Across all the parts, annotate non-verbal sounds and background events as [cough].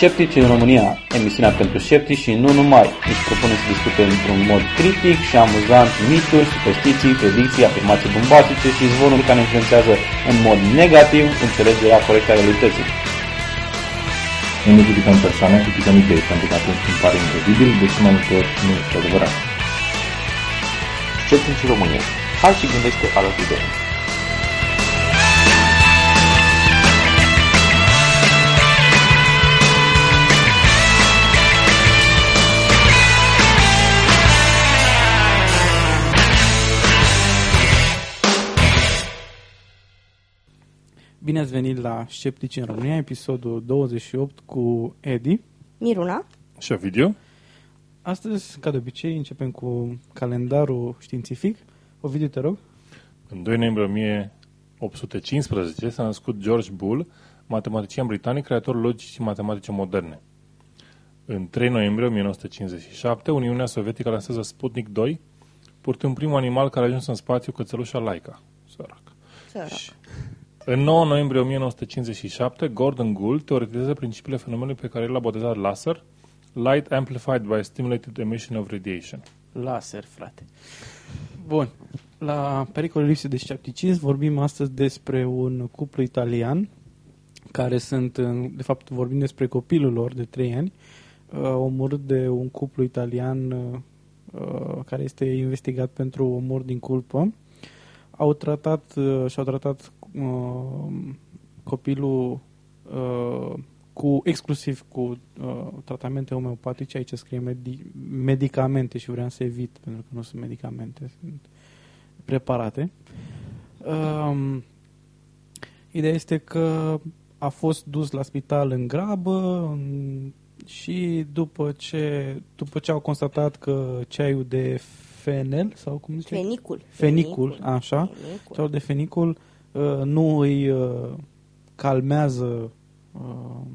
Sceptici în România, emisiunea pentru sceptici și nu numai. Își propune să discute într-un mod critic și amuzant mituri, superstiții, predicții, afirmații bombastice și zvonuri care influențează în mod negativ înțelegerea corectă a realității. Nu ne judicăm persoane, criticăm idei, pentru că atunci îmi pare incredibil, deși mai multe ori nu este adevărat. Sceptici în România. Hai și gândește alături de noi. Bine ați venit la Sceptici în România, episodul 28 cu Edi. Miruna? Și video? Astăzi, ca de obicei, începem cu calendarul științific. Ovidiu, te rog. În 2 noiembrie 1815 s-a născut George Bull, matematician britanic, creator logicii matematice moderne. În 3 noiembrie 1957, Uniunea Sovietică lansează Sputnik 2, purtând primul animal care a ajuns în spațiu, cățelușa Laika. Sărac. Sărac. În 9 noiembrie 1957, Gordon Gould teoretizează principiile fenomenului pe care el l-a botezat laser, Light Amplified by Stimulated Emission of Radiation. Laser, frate. Bun. La pericolul lipsei de scepticism vorbim astăzi despre un cuplu italian care sunt, în- de fapt vorbim despre copilul lor de 3 ani, uh, omorât de un cuplu italian uh, uh, care este investigat pentru omor din culpă. Au tratat uh, și-au tratat uh, copilul uh, cu exclusiv cu uh, tratamente homeopatice, aici scrie medi- medicamente și vreau să evit, pentru că nu sunt medicamente, sunt preparate. Um, ideea este că a fost dus la spital în grabă în- și după ce, după ce au constatat că ceaiul de fenel, sau cum zice? Fenicul. Fenicul, așa. Fenicul. Ceaiul de fenicul uh, nu îi uh, calmează uh,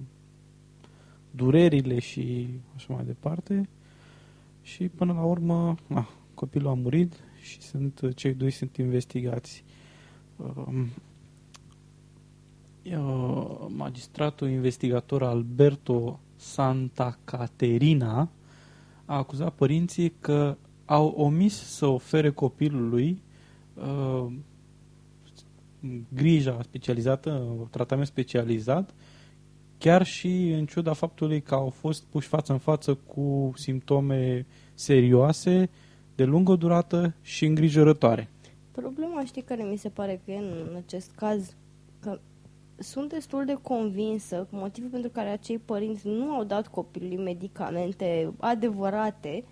durerile și așa mai departe. Și până la urmă, ah, copilul a murit și sunt cei doi sunt investigați. Um, uh, magistratul investigator Alberto Santa Caterina a acuzat părinții că au omis să ofere copilului uh, grija specializată, tratament specializat, chiar și în ciuda faptului că au fost puși față în față cu simptome serioase, de lungă durată și îngrijorătoare. Problema, știi, care mi se pare că e în acest caz, că sunt destul de convinsă că motivul pentru care acei părinți nu au dat copilului medicamente adevărate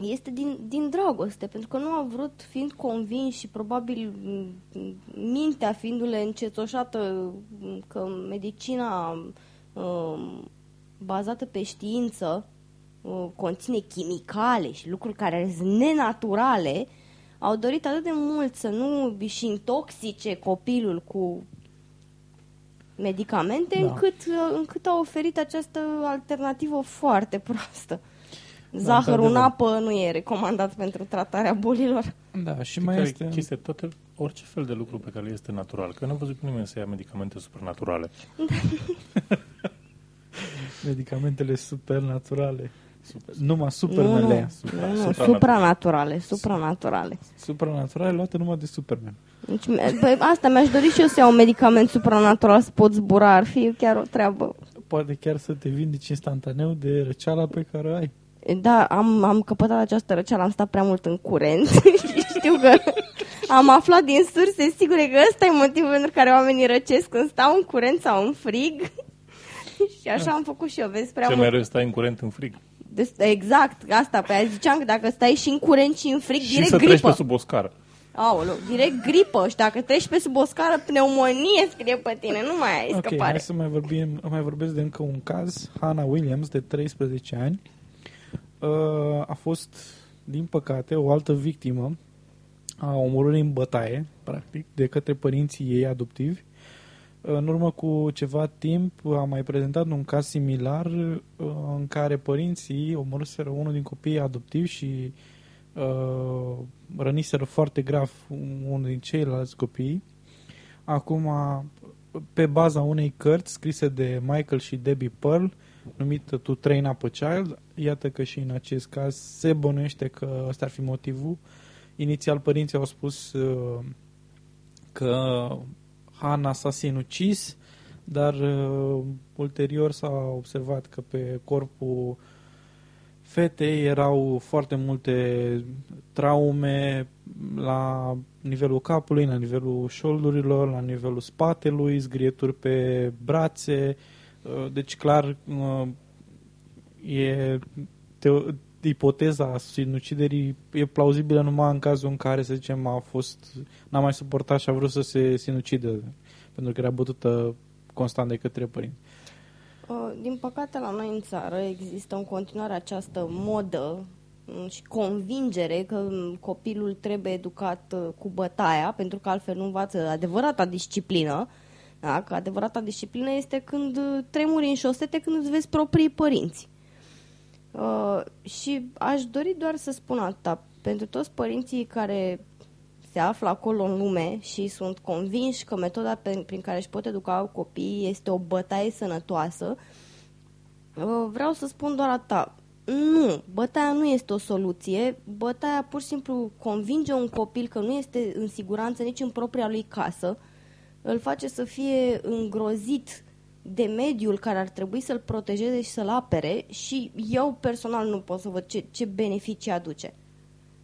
este din, din dragoste, pentru că nu au vrut, fiind convinși și probabil m, mintea fiindu-le încetoșată m, că medicina um, bazată pe știință uh, conține chimicale și lucruri care sunt nenaturale, au dorit atât de mult să nu își intoxice copilul cu medicamente, Da. încât, uh, încât au oferit această alternativă foarte proastă. Zahărul în într-adevăr. apă nu e recomandat pentru tratarea bolilor. Da, și Știi mai care este... e chestia? Toate, orice fel de lucru pe care este natural. Că n-am văzut pe nimeni să ia medicamente supernaturale. [laughs] Medicamentele supernaturale. Super. Numai Nu, nu, supermele. nu, nu, supranaturale. supranaturale, supranaturale. Supernaturale luate numai de Superman. Deci, bă, asta mi-aș dori și eu să iau un medicament supranatural să pot zbura, ar fi chiar o treabă. Poate chiar să te vindici instantaneu de răceala pe care o ai. Da, am, am căpătat această răceală, am stat prea mult în curent și [laughs] știu că am aflat din surse sigure că ăsta e motivul pentru care oamenii răcesc când stau în curent sau în frig. [laughs] și așa am făcut și eu, vezi, prea Cel mult. mai rău stai în curent în frig. Des- Exact, asta, pe aia ziceam că dacă stai și în curent și în frig, și direct să treci gripă. pe sub o scară. Aoleu, direct gripă și dacă treci pe sub o scară, pneumonie scrie pe tine, nu mai ai Ok, scăpare. hai să mai, vorbim, mai vorbesc de încă un caz. Hannah Williams, de 13 ani, uh, a fost, din păcate, o altă victimă a omorârii în bătaie, practic, de către părinții ei adoptivi. În urmă cu ceva timp a mai prezentat un caz similar uh, în care părinții omorâseră unul din copiii adoptivi și uh, răniseră foarte grav unul din ceilalți copii. Acum, pe baza unei cărți scrise de Michael și Debbie Pearl, numită To Train Up a Child. Iată că și în acest caz se bănuiește că ăsta ar fi motivul. Inițial părinții au spus uh, că Hana s-a sinucis, dar uh, ulterior s-a observat că pe corpul fetei erau foarte multe traume la nivelul capului, la nivelul șoldurilor, la nivelul spatelui, zgrieturi pe brațe. Uh, deci, clar, uh, e teo- ipoteza sinuciderii e plauzibilă numai în cazul în care, să zicem, a fost, n-a mai suportat și a vrut să se sinucidă, pentru că era bătută constant de către părinți. Uh, Din păcate, la noi în țară există în continuare această modă mm, și convingere că mm, copilul trebuie educat uh, cu bătaia, pentru că altfel nu învață adevărata disciplină. Da? Că adevărata disciplină este când uh, tremuri în șosete, când îți vezi proprii părinți. Uh, și aș dori doar să spun atâta. Pentru toți părinții care se află acolo în lume și sunt convinși că metoda pe- prin care își pot educa copiii este o bătaie sănătoasă, uh, vreau să spun doar atâta. Nu, bătaia nu este o soluție. Bătaia pur și simplu convinge un copil că nu este în siguranță nici în propria lui casă. Îl face să fie îngrozit de mediul care ar trebui să-l protejeze și să-l apere și eu personal nu pot să văd ce, ce beneficii aduce.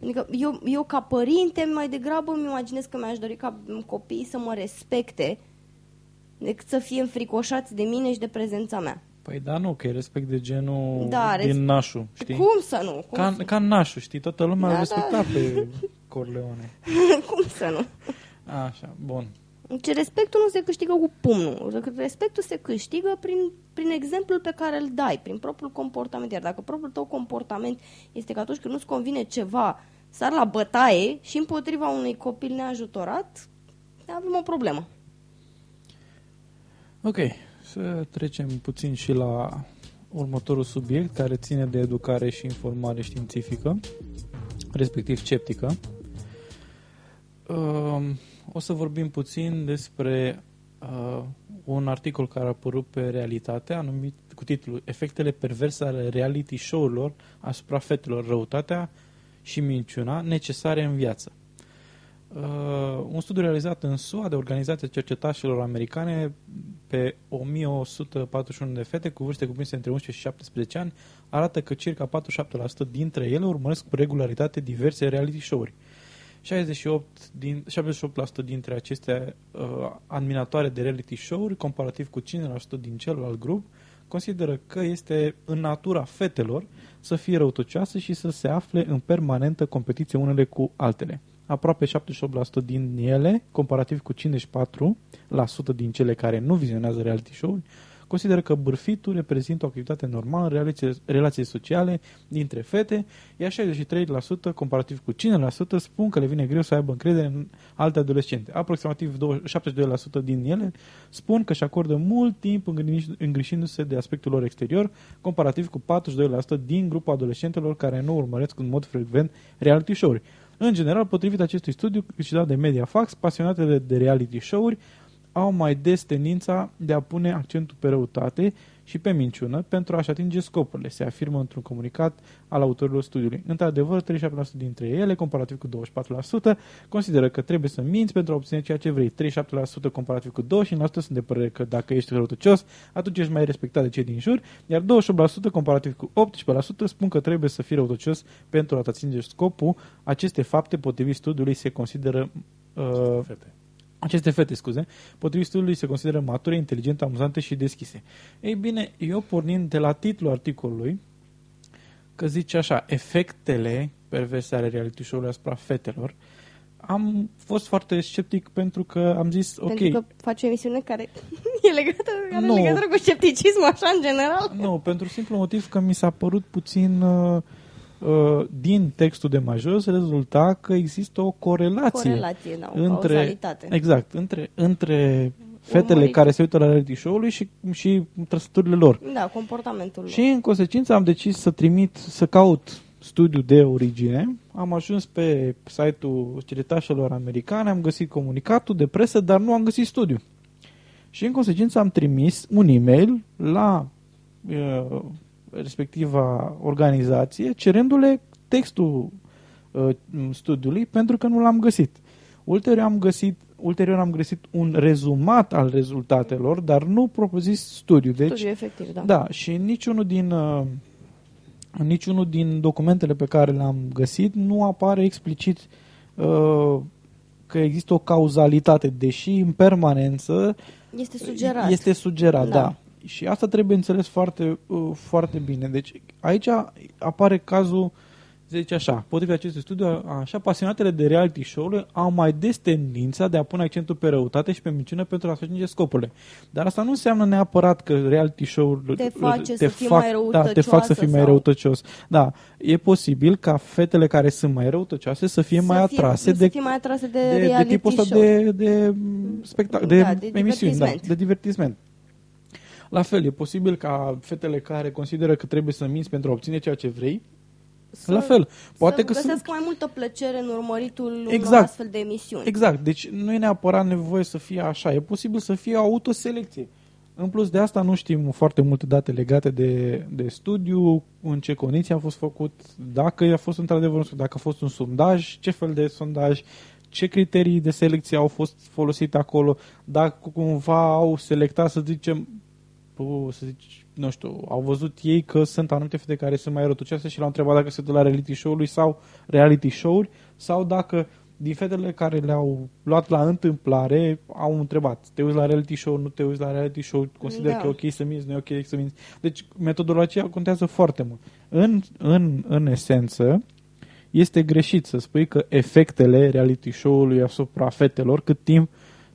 Adică eu, eu ca părinte mai degrabă îmi imaginez că mi-aș dori ca copiii să mă respecte decât să fie înfricoșați de mine și de prezența mea. Păi da, nu, că e respect de genul Da, din res- nașul, știi? Cum să nu? Cum, Ca, să, ca nașul, știi? Toată lumea Da, da, da. respecta pe [laughs] Corleone. cum să nu? Așa, bun. Deci respectul nu se câștigă cu pumnul. Respectul se câștigă prin, prin exemplul pe care îl dai, prin propriul comportament. Iar dacă propriul tău comportament este că atunci când nu-ți convine ceva, sar la bătaie și împotriva unui copil neajutorat, avem o problemă. Ok, să trecem puțin și la următorul subiect care ține de educare și informare științifică, respectiv sceptică. Um, O să vorbim puțin despre uh, un articol care a apărut pe Realitatea, numit cu titlul Efectele perverse ale reality show-urilor asupra fetelor, răutatea și minciuna necesare în viață. Uh, un studiu realizat în SUA de Organizația Cercetașilor Americane pe 1141 de fete cu vârste cuprinse între 11 și 17 ani arată că circa 47% dintre ele urmăresc cu regularitate diverse reality show-uri. 68%, din, 78% dintre aceste uh, adminatoare de reality show-uri, comparativ cu 5% din celălalt grup, consideră că este în natura fetelor să fie răutăcioase și să se afle în permanentă competiție unele cu altele. Aproape 78% din ele, comparativ cu 54% din cele care nu vizionează reality show-uri, consideră că bârfitul reprezintă o activitate normală în relații, relații sociale dintre fete, iar 63%, comparativ cu 5%, spun că le vine greu să aibă încredere în alte adolescente. Aproximativ 72% din ele spun că își acordă mult timp îngriși- îngrișindu-se de aspectul lor exterior, comparativ cu 42% din grupul adolescentelor care nu urmăresc în mod frecvent reality show-uri. În general, potrivit acestui studiu câștigat de Mediafax, pasionatele de reality show-uri au mai des tendința de a pune accentul pe răutate și pe minciună pentru a-și atinge scopurile, se afirmă într-un comunicat al autorilor studiului. Într-adevăr, 37% dintre ele, comparativ cu 24%, consideră că trebuie să minți pentru a obține ceea ce vrei. 37% comparativ cu 25% sunt de părere că dacă ești răutăcios, atunci ești mai respectat de cei din jur, iar 28% comparativ cu 18% spun că trebuie să fii răutăcios pentru a-ți atinge scopul. Aceste fapte, potrivit studiului, se consideră uh, Fete. Aceste fete, scuze, potrivit studiului se consideră mature, inteligente, amuzante și deschise. Ei bine, eu pornind de la titlul articolului, că zice așa, efectele perverse ale reality show-ului asupra fetelor, am fost foarte sceptic pentru că am zis, ok, Pentru că faci o emisiune care [laughs] e legată, are Nu. legătură cu scepticismul, așa, în general. nu, pentru simplu motiv că mi s-a părut puțin uh, uh, din textul de major rezulta că există o corelație, Corelație, da, o între, cauzalitate. exact, între, între fetele Urmărit. care se uită la reality show-ului și, și trăsăturile lor. Da, comportamentul Și în consecință am decis să trimit, să caut studiu de origine. Am ajuns pe site-ul cercetașelor americane, am găsit comunicatul de presă, dar nu am găsit studiu. Și în consecință am trimis un e-mail la uh, respectiva organizație cerându-le textul uh, studiului pentru că nu l-am găsit. Ulterior am găsit ulterior am găsit un rezumat al rezultatelor, dar nu propus studiu. Deci, Studiu efectiv, da. da, și niciunul din uh, niciunul din documentele pe care le-am găsit nu apare explicit uh, că există o cauzalitate, deși în permanență Este sugerat. este sugerat, da. Da. Da. Și asta trebuie înțeles foarte, uh, foarte bine. Deci aici apare cazul zice așa, potrivit acestui studiu, așa, pasionatele de reality show au mai des tendința de a pune accentul pe răutate și pe minciună pentru a atinge scopurile. Dar asta nu înseamnă neapărat că reality show Te face te să fii fac, mai da, te fac să fii mai răutăcioasă răutăcios. Da, e posibil ca fetele care sunt mai răutăcioase să fie mai atrase să de fie mai atrase de, de, de reality tipul ăsta show. de, de, spectac- de, Da, de emisiuni, da, divertisment. de divertisment. La fel, e posibil ca fetele care consideră că trebuie să minți pentru a obține ceea ce vrei, Să- la fel, poate să că sunt... găsească mai multă plăcere în urmăritul unor Exact. astfel de emisiuni. Exact, deci nu e neapărat nevoie să fie așa, e posibil să fie o autoselecție. În plus de asta nu știm foarte multe date legate de, de studiu, în ce condiții a fost făcut, dacă a fost într-adevăr un studiu, dacă a fost un sondaj, ce fel de sondaj, ce criterii de selecție au fost folosite acolo, dacă cumva au selectat, să zicem, pu- să zici, nu știu, au văzut ei că sunt anumite fete care sunt mai rătăcioase și l-au întrebat dacă se dă la reality show-uri sau reality show-uri sau dacă din fetele care le-au luat la întâmplare au întrebat, te uiți la reality show, nu te uiți la reality show, consider Da. că e ok să minți, nu e ok să minți. Deci metodologia contează foarte mult. În, în, în esență, este greșit să spui că efectele reality show-ului asupra fetelor, cât timp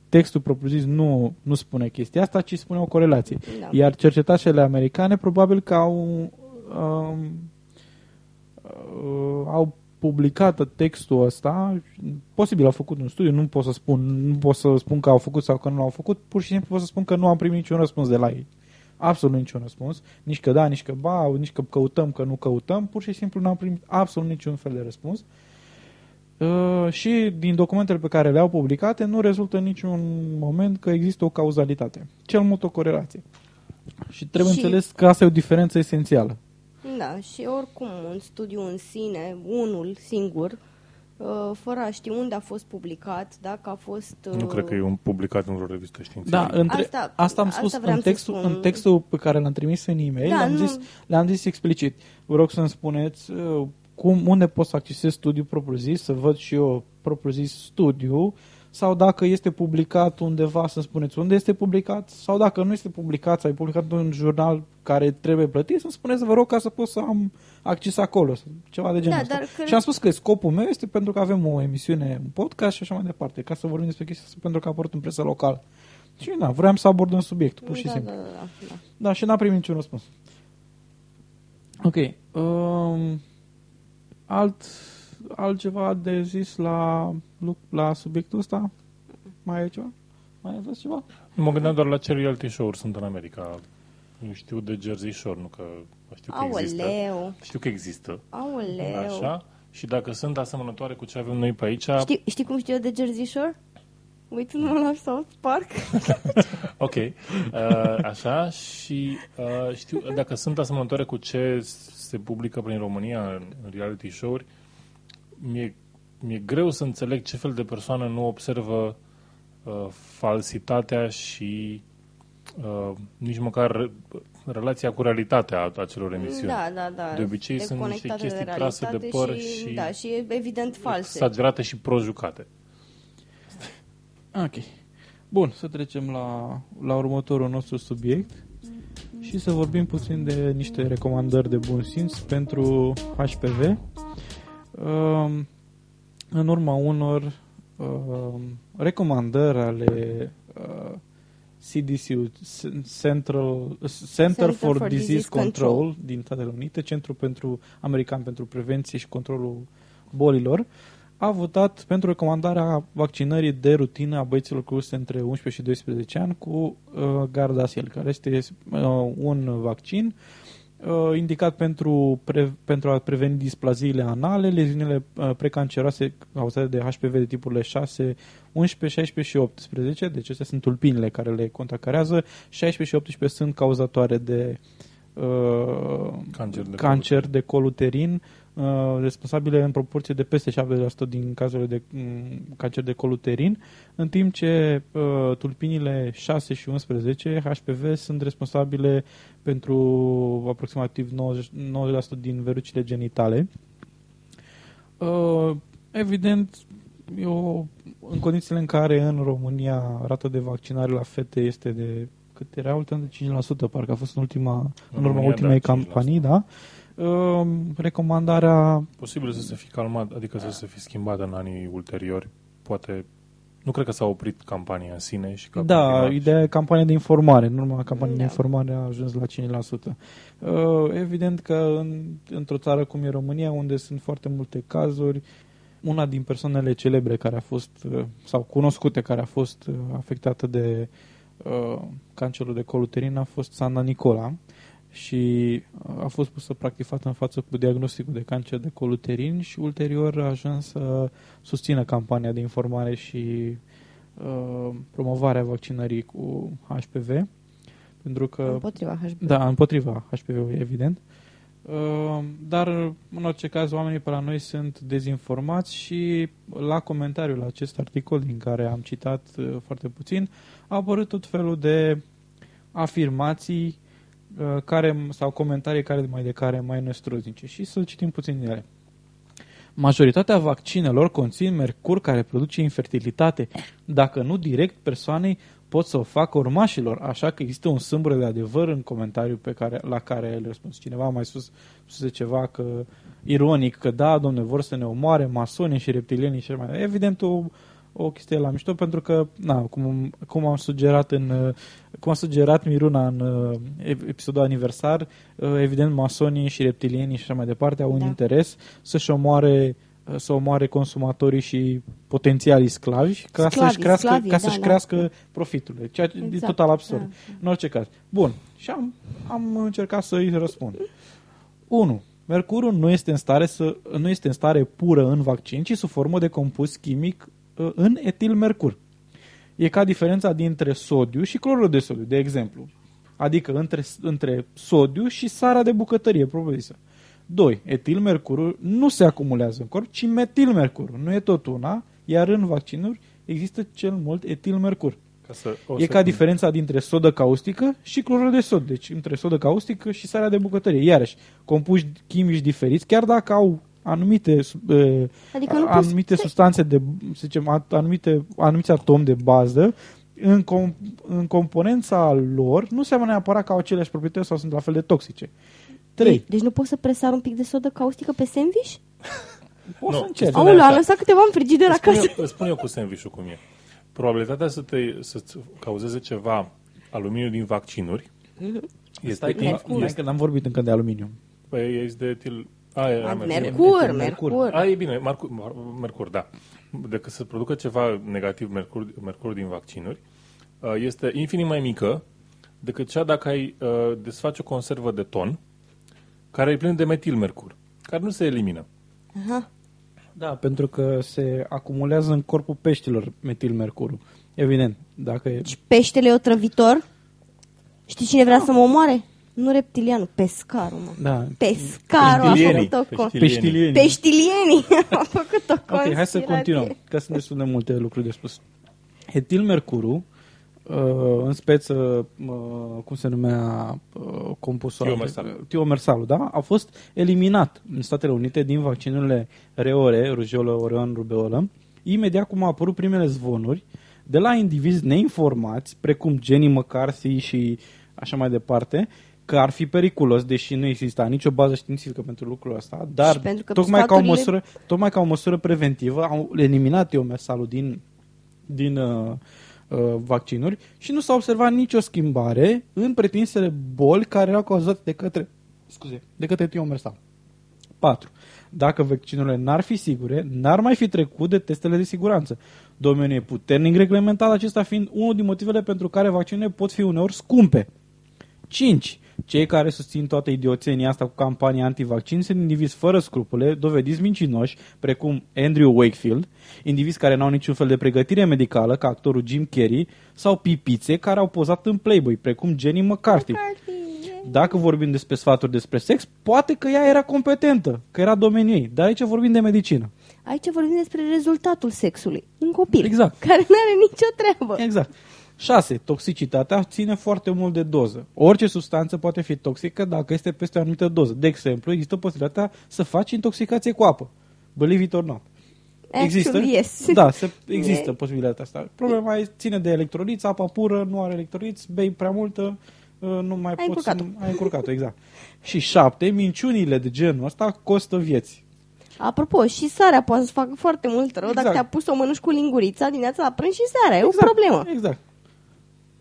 textul propriu-zis nu, nu spune chestia asta, ci spune o corelație. Da. Iar cercetașele americane probabil că au um, uh, au publicat textul ăsta, posibil au făcut un studiu, nu pot să spun, nu pot să spun că au făcut sau că nu l-au făcut, pur și simplu pot să spun că nu am primit niciun răspuns de la ei. Absolut niciun răspuns, nici că da, nici că ba, nici că căutăm, că nu căutăm, pur și simplu n-am primit absolut niciun fel de răspuns. Uh, și din documentele pe care le-au publicate nu rezultă în niciun moment că există o cauzalitate. Cel mult o corelație. Și trebuie Și- înțeles că asta e o diferență esențială. Da, și oricum un studiu în sine, unul singur, uh, fără a ști unde a fost publicat, dacă a fost... Nu uh, cred că e un publicat într-o revistă științifică. Da, între, asta, Asta- asta am asta spus vreau în să textul, spun. în textul pe care l-am trimis în e-mail, Da, le-am, nu- zis, le-am zis explicit. Vă rog să-mi spuneți uh, cum, unde pot să accesez studiul propriu-zis, să văd și eu propriu-zis studiu, sau dacă este publicat undeva, să spuneți unde este publicat, sau dacă nu este publicat, sau e publicat într-un jurnal care trebuie plătit, să-mi spuneți, vă rog, ca să pot să am acces acolo, sau ceva de genul Da, ăsta. dar cred- Și am spus că scopul meu este pentru că avem o emisiune, un podcast și așa mai departe, ca să vorbim despre chestia asta, pentru că a apărut în presă locală. Și da, vreau să abordăm subiectul, pur și da, simplu. Da, da, da, da. Da, și n-am primit niciun răspuns. Ok. Um, alt, altceva de zis la, lu- la subiectul ăsta? Mai e ceva? Mai aveți ceva? Mă gândeam doar la ce reality show-uri sunt în America. Eu știu de Jersey Shore, nu că știu că există. Aoleu, Știu că există. aoleu. Așa? Și dacă sunt asemănătoare cu ce avem noi pe aici, Știi, știi cum știu eu de Jersey Shore? Uitându-mă la South Park. [laughs] ok, uh, așa, și uh, știu, dacă sunt asemănătoare cu ce se publică prin România în în reality show-uri, mi-e, mi-e greu să înțeleg ce fel de persoană nu observă uh, falsitatea și uh, nici măcar re- relația cu realitatea a acelor emisiuni. Da, da, da. De obicei sunt niște Deconectate chestii de trase de realitate păr și, și- Da, și e evident false. Exagerate și projucate. Ok. Bun, să trecem la, la următorul nostru subiect și să vorbim puțin de niște recomandări de bun simț pentru HPV. Um, în urma unor um, recomandări ale uh, CDC, Central, Center, for, Disease, Control, din Statele Unite, Centrul pentru American pentru Prevenție și Controlul Bolilor, a votat pentru recomandarea vaccinării de rutină a băieților cu vârste între 11 și 12 ani cu uh, Gardasil, care este uh, un vaccin uh, indicat pentru, pre, pentru a preveni displaziile anale, leziunile uh, precanceroase cauzate de HPV de tipurile 6, 11, 16 și 18, deci acestea sunt tulpinile care le contracarează, 16 și 18 sunt cauzatoare de uh, Cancer de cancer de col uterin, uh, responsabile în proporție de peste 70% din cazurile de mm, cancer de col uterin, în timp ce uh, tulpinile 6 și 11 HPV sunt responsabile pentru aproximativ 90, 90% din verrucile genitale. Uh, evident, eu, în condițiile în care în România rata de vaccinare la fete este de cât era ultima de 5%, parcă a fost în ultima, în, urma România, ultimei da, 5%. campanii, da? Uh, recomandarea Posibil să se fi calmat, adică să se fi schimbat în anii ulteriori. Poate, nu cred că s-a oprit campania în sine și că a Da, continuat. ideea e campania de informare. În urma campaniei de Da. informare a ajuns la 5%. Uh, Evident că în, într-o țară cum e România, unde sunt foarte multe cazuri, una din persoanele celebre care a fost, uh, sau cunoscute, care a fost uh, afectată de uh, cancerul de col uterin a fost Sanda Nicola și uh, a fost pusă practic față în față cu diagnosticul de cancer de col uterin și ulterior a ajuns să susțină campania de informare și uh, promovarea vaccinării cu HPV, pentru că Împotriva HPV. da, împotriva HPV-ului, evident. Uh, Dar, în orice caz, oamenii pe la noi sunt dezinformați și la comentariul la acest articol, din care am citat uh, foarte puțin, a apărut tot felul de afirmații uh, care, sau comentarii care mai de care mai năstruzice și să citim puțin din ele. Majoritatea vaccinelor conțin mercur care produce infertilitate. Dacă nu direct persoanei, pot să o facă urmașilor. Așa că există un sâmbure de adevăr în comentariul pe care, la care el răspuns. Cineva a mai spus, spus ceva că ironic că da, domne, vor să ne omoare masonii și reptilienii și așa mai Evident, o, o chestie la mișto, pentru că, na, cum, cum am sugerat în, uh, cum a sugerat Miruna în uh, ep- episodul aniversar, uh, evident, masonii și reptilienii și așa mai departe au un Da. interes să-și omoare uh, să omoare consumatorii și potențialii sclavi ca Sclavii, să-și crească, sclavii, ca da, să-și da. crească profiturile, ceea ce e Exact, total absurd. da. În orice caz. Bun. Și am, am încercat să-i răspund. 1. Mercurul nu este în stare să nu este în stare pură în vaccin, ci sub formă de compus chimic uh, în etilmercur. E ca diferența dintre sodiu și clorul de sodiu, de exemplu. Adică între, între sodiu și sarea de bucătărie propriu-zisă. 2. Etilmercurul nu se acumulează în corp, ci metilmercurul. Nu e tot una, iar în vaccinuri există cel mult etilmercur. Ca să, o E secundă. ca diferența dintre sodă caustică și clorul de sod. Deci între sodă caustică și sarea de bucătărie. Iarăși, compuși chimici diferiți, chiar dacă au anumite, uh, Adică nu poți anumite să- substanțe de, să zicem, a- anumite, anumiți atomi de bază, în, com, în componența lor nu seamănă neapărat că au aceleași proprietăți sau sunt la fel de toxice. 3. Deci nu poți să presar un pic de sodă caustică pe sandwich? [laughs] O să Nu, încerci. Spune Aoleu, așa. am lăsat câteva în frigider Îți spun, acasă. eu, îți spun eu cu sandwich cum e. Probabilitatea să te, să-ți cauzeze ceva aluminiu din vaccinuri este, Stai că, Mercur. stai că n-am vorbit încă de aluminiu. păi, este de etil... A, e, A, a, mercur. Mercur, Mercur. mercur. A, e bine, mercur, mercur, da. Decât să producă ceva negativ mercur, mercur din vaccinuri, uh, este infinit mai mică decât cea dacă ai uh, desface o conservă de ton care e plin de metilmercur, care nu se elimină. Aha. Da, pentru că se acumulează în corpul peștilor metilmercurul. Evident, dacă e... Și peștele e otrăvitor? Știi cine vrea să mă omoare? Nu reptilianul, pescarul, mă. Da. Pescarul a Peștilienii. făcut o con... Peștilienii. Peștilieni. Peștilienii [laughs] a făcut o Ok, hai să conspirație. continuăm, că sunt destul de multe lucruri de spus. Etilmercurul, uh, în speță, uh, cum se numea uh, compusul? Tiomersal. Tiomersalul, da? A fost eliminat în Statele Unite din vaccinurile reore, rujolă, oreon, rubeolă, imediat cum au apărut primele zvonuri de la indivizi neinformați, precum Jenny McCarthy și așa mai departe, că ar fi periculos, deși nu exista nicio bază științifică pentru lucrul ăsta, dar Și pentru că tocmai, ca o sfaturile- măsură, tocmai ca o măsură preventivă au eliminat tiomersalul din, din uh, uh, vaccinuri și nu s-a observat nicio schimbare în pretinsele boli care erau cauzate de către, scuze, de către tiomersal. 4. Dacă vaccinurile n-ar fi sigure, n-ar mai fi trecut de testele de siguranță. Domeniul e puternic reglementat, acesta fiind unul din motivele pentru care vaccinurile pot fi uneori scumpe. 5. Cei care susțin toată idioțenia asta cu campania antivaccin sunt indivizi fără scrupule, dovediți mincinoși, precum Andrew Wakefield, indivizi care n-au niciun fel de pregătire medicală, ca actorul Jim Carrey, sau pipițe care au pozat în Playboy, precum Jenny McCarthy. Dacă vorbim despre sfaturi despre sex, poate că ea era competentă, că era domeniul ei, dar aici vorbim de medicină. Aici vorbim despre rezultatul sexului în copil, Exact. care nu are nicio treabă. Exact. 6. Toxicitatea ține foarte mult de doză. Orice substanță poate fi toxică dacă este peste o anumită doză. De exemplu, există posibilitatea să faci intoxicație cu apă. Believe it or not. Există? Actually, yes. Da, se, există E- posibilitatea asta. Problema e, ține de electroliți, apa pură, nu are electroliți, bei prea multă, uh, nu mai Ai poți... încurcat-o. Ai încurcat-o, exact. Și 7. Minciunile de genul ăsta costă vieți. Apropo, și sarea poate să facă foarte mult rău Exact. dacă te-a pus o mănânci cu lingurița dimineața la prânz și seara. E o problemă. Exact.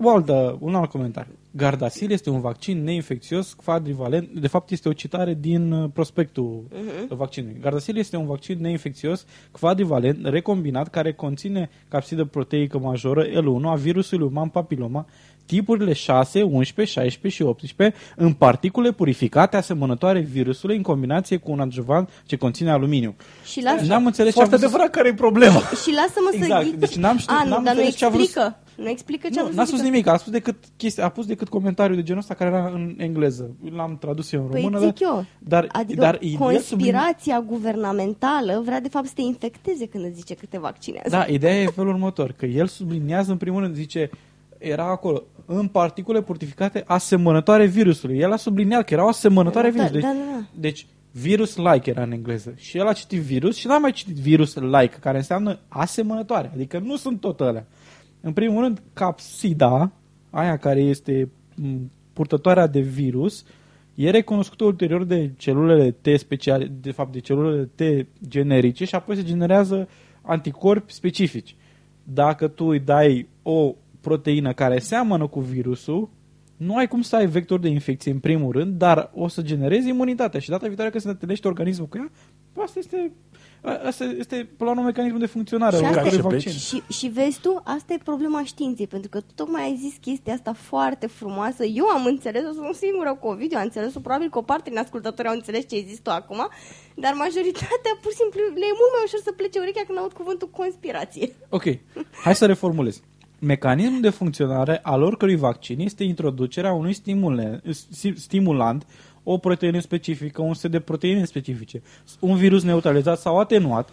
O altă, un alt comentariu. Gardasil este un vaccin neinfecțios quadrivalent. De fapt, este o citare din uh, prospectul uh-huh. vaccinului. Gardasil este un vaccin neinfecțios quadrivalent recombinat care conține capsidă proteică majoră L1 a virusului uman papiloma tipurile 6, 11, 16 și 18 în particule purificate asemănătoare virusului în combinație cu un adjuvant ce conține aluminiu. Și lasă, N-am înțeles ce Foarte a vrut să- adevărat care e problema. și lasă-mă Exact. să ghiți. Deci n-am știut- A, nu, n-am dar nu înțeles ce a vrut să- explică. Nu explică ce a Nu, vrut n-a să spus zică. nimic, a spus decât chestia, a pus decât comentariu de genul ăsta care era în engleză. L-am tradus eu în Păi română. zic dar, eu. Dar, adică dar el sublinia- conspirația guvernamentală vrea de fapt să te infecteze când îți zice că te vaccinează. Da, ideea e felul următor, că el subliniază în primul rând, zice, era acolo, în particule purificate asemănătoare virusului. El a subliniat că erau asemănătoare Da, virusului. da, Deci, da, da. deci virus-like era în engleză. Și el a citit virus și n-a mai citit virus-like, care înseamnă asemănătoare. Adică nu sunt tot alea. În primul rând, capsida, aia care este m, purtătoarea de virus, e recunoscută ulterior de celulele T speciale, de fapt de celulele T generice și apoi se generează anticorpi specifici. Dacă tu îi dai o proteină care seamănă cu virusul, nu ai cum să ai vector de infecție în primul rând, dar o să generezi imunitatea și data viitoare când se întâlnește organismul cu ea, asta este, asta este până la urmă mecanismul de funcționare Și al asta oricărui e- vaccin. Și, și vezi tu, asta e problema științei, pentru că tu tocmai ai zis chestia asta foarte frumoasă. Eu am înțeles-o, sunt singură cu Ovidiu, am înțeles-o, probabil că o parte din ascultători au înțeles ce ai zis tu acum, dar majoritatea pur și simplu le e mult mai ușor să plece urechea când aud cuvântul conspirație. Ok, hai să reformulez. Mecanismul de funcționare al oricărui vaccin este introducerea unui stimule, sti- stimulant, o proteină specifică, un set de proteine specifice, un virus neutralizat sau atenuat,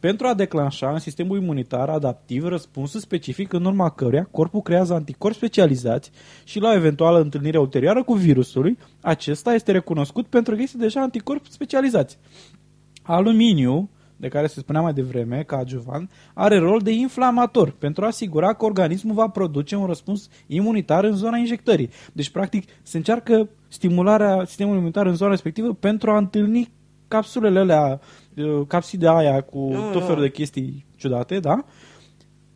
pentru a declanșa în sistemul imunitar adaptiv răspunsul specific în urma căruia corpul creează anticorpi specializați și la o eventuală întâlnire ulterioară cu virusului, acesta este recunoscut pentru că este deja anticorpi specializați. Aluminiu, de care se spunea mai devreme, ca adjuvant, are rol de inflamator pentru a asigura că organismul va produce un răspuns imunitar în zona injectării. Deci, practic, se încearcă stimularea sistemului imunitar în zona respectivă pentru a întâlni capsulele alea, uh, capsida aia cu Nu, tot nu. felul de chestii ciudate, da?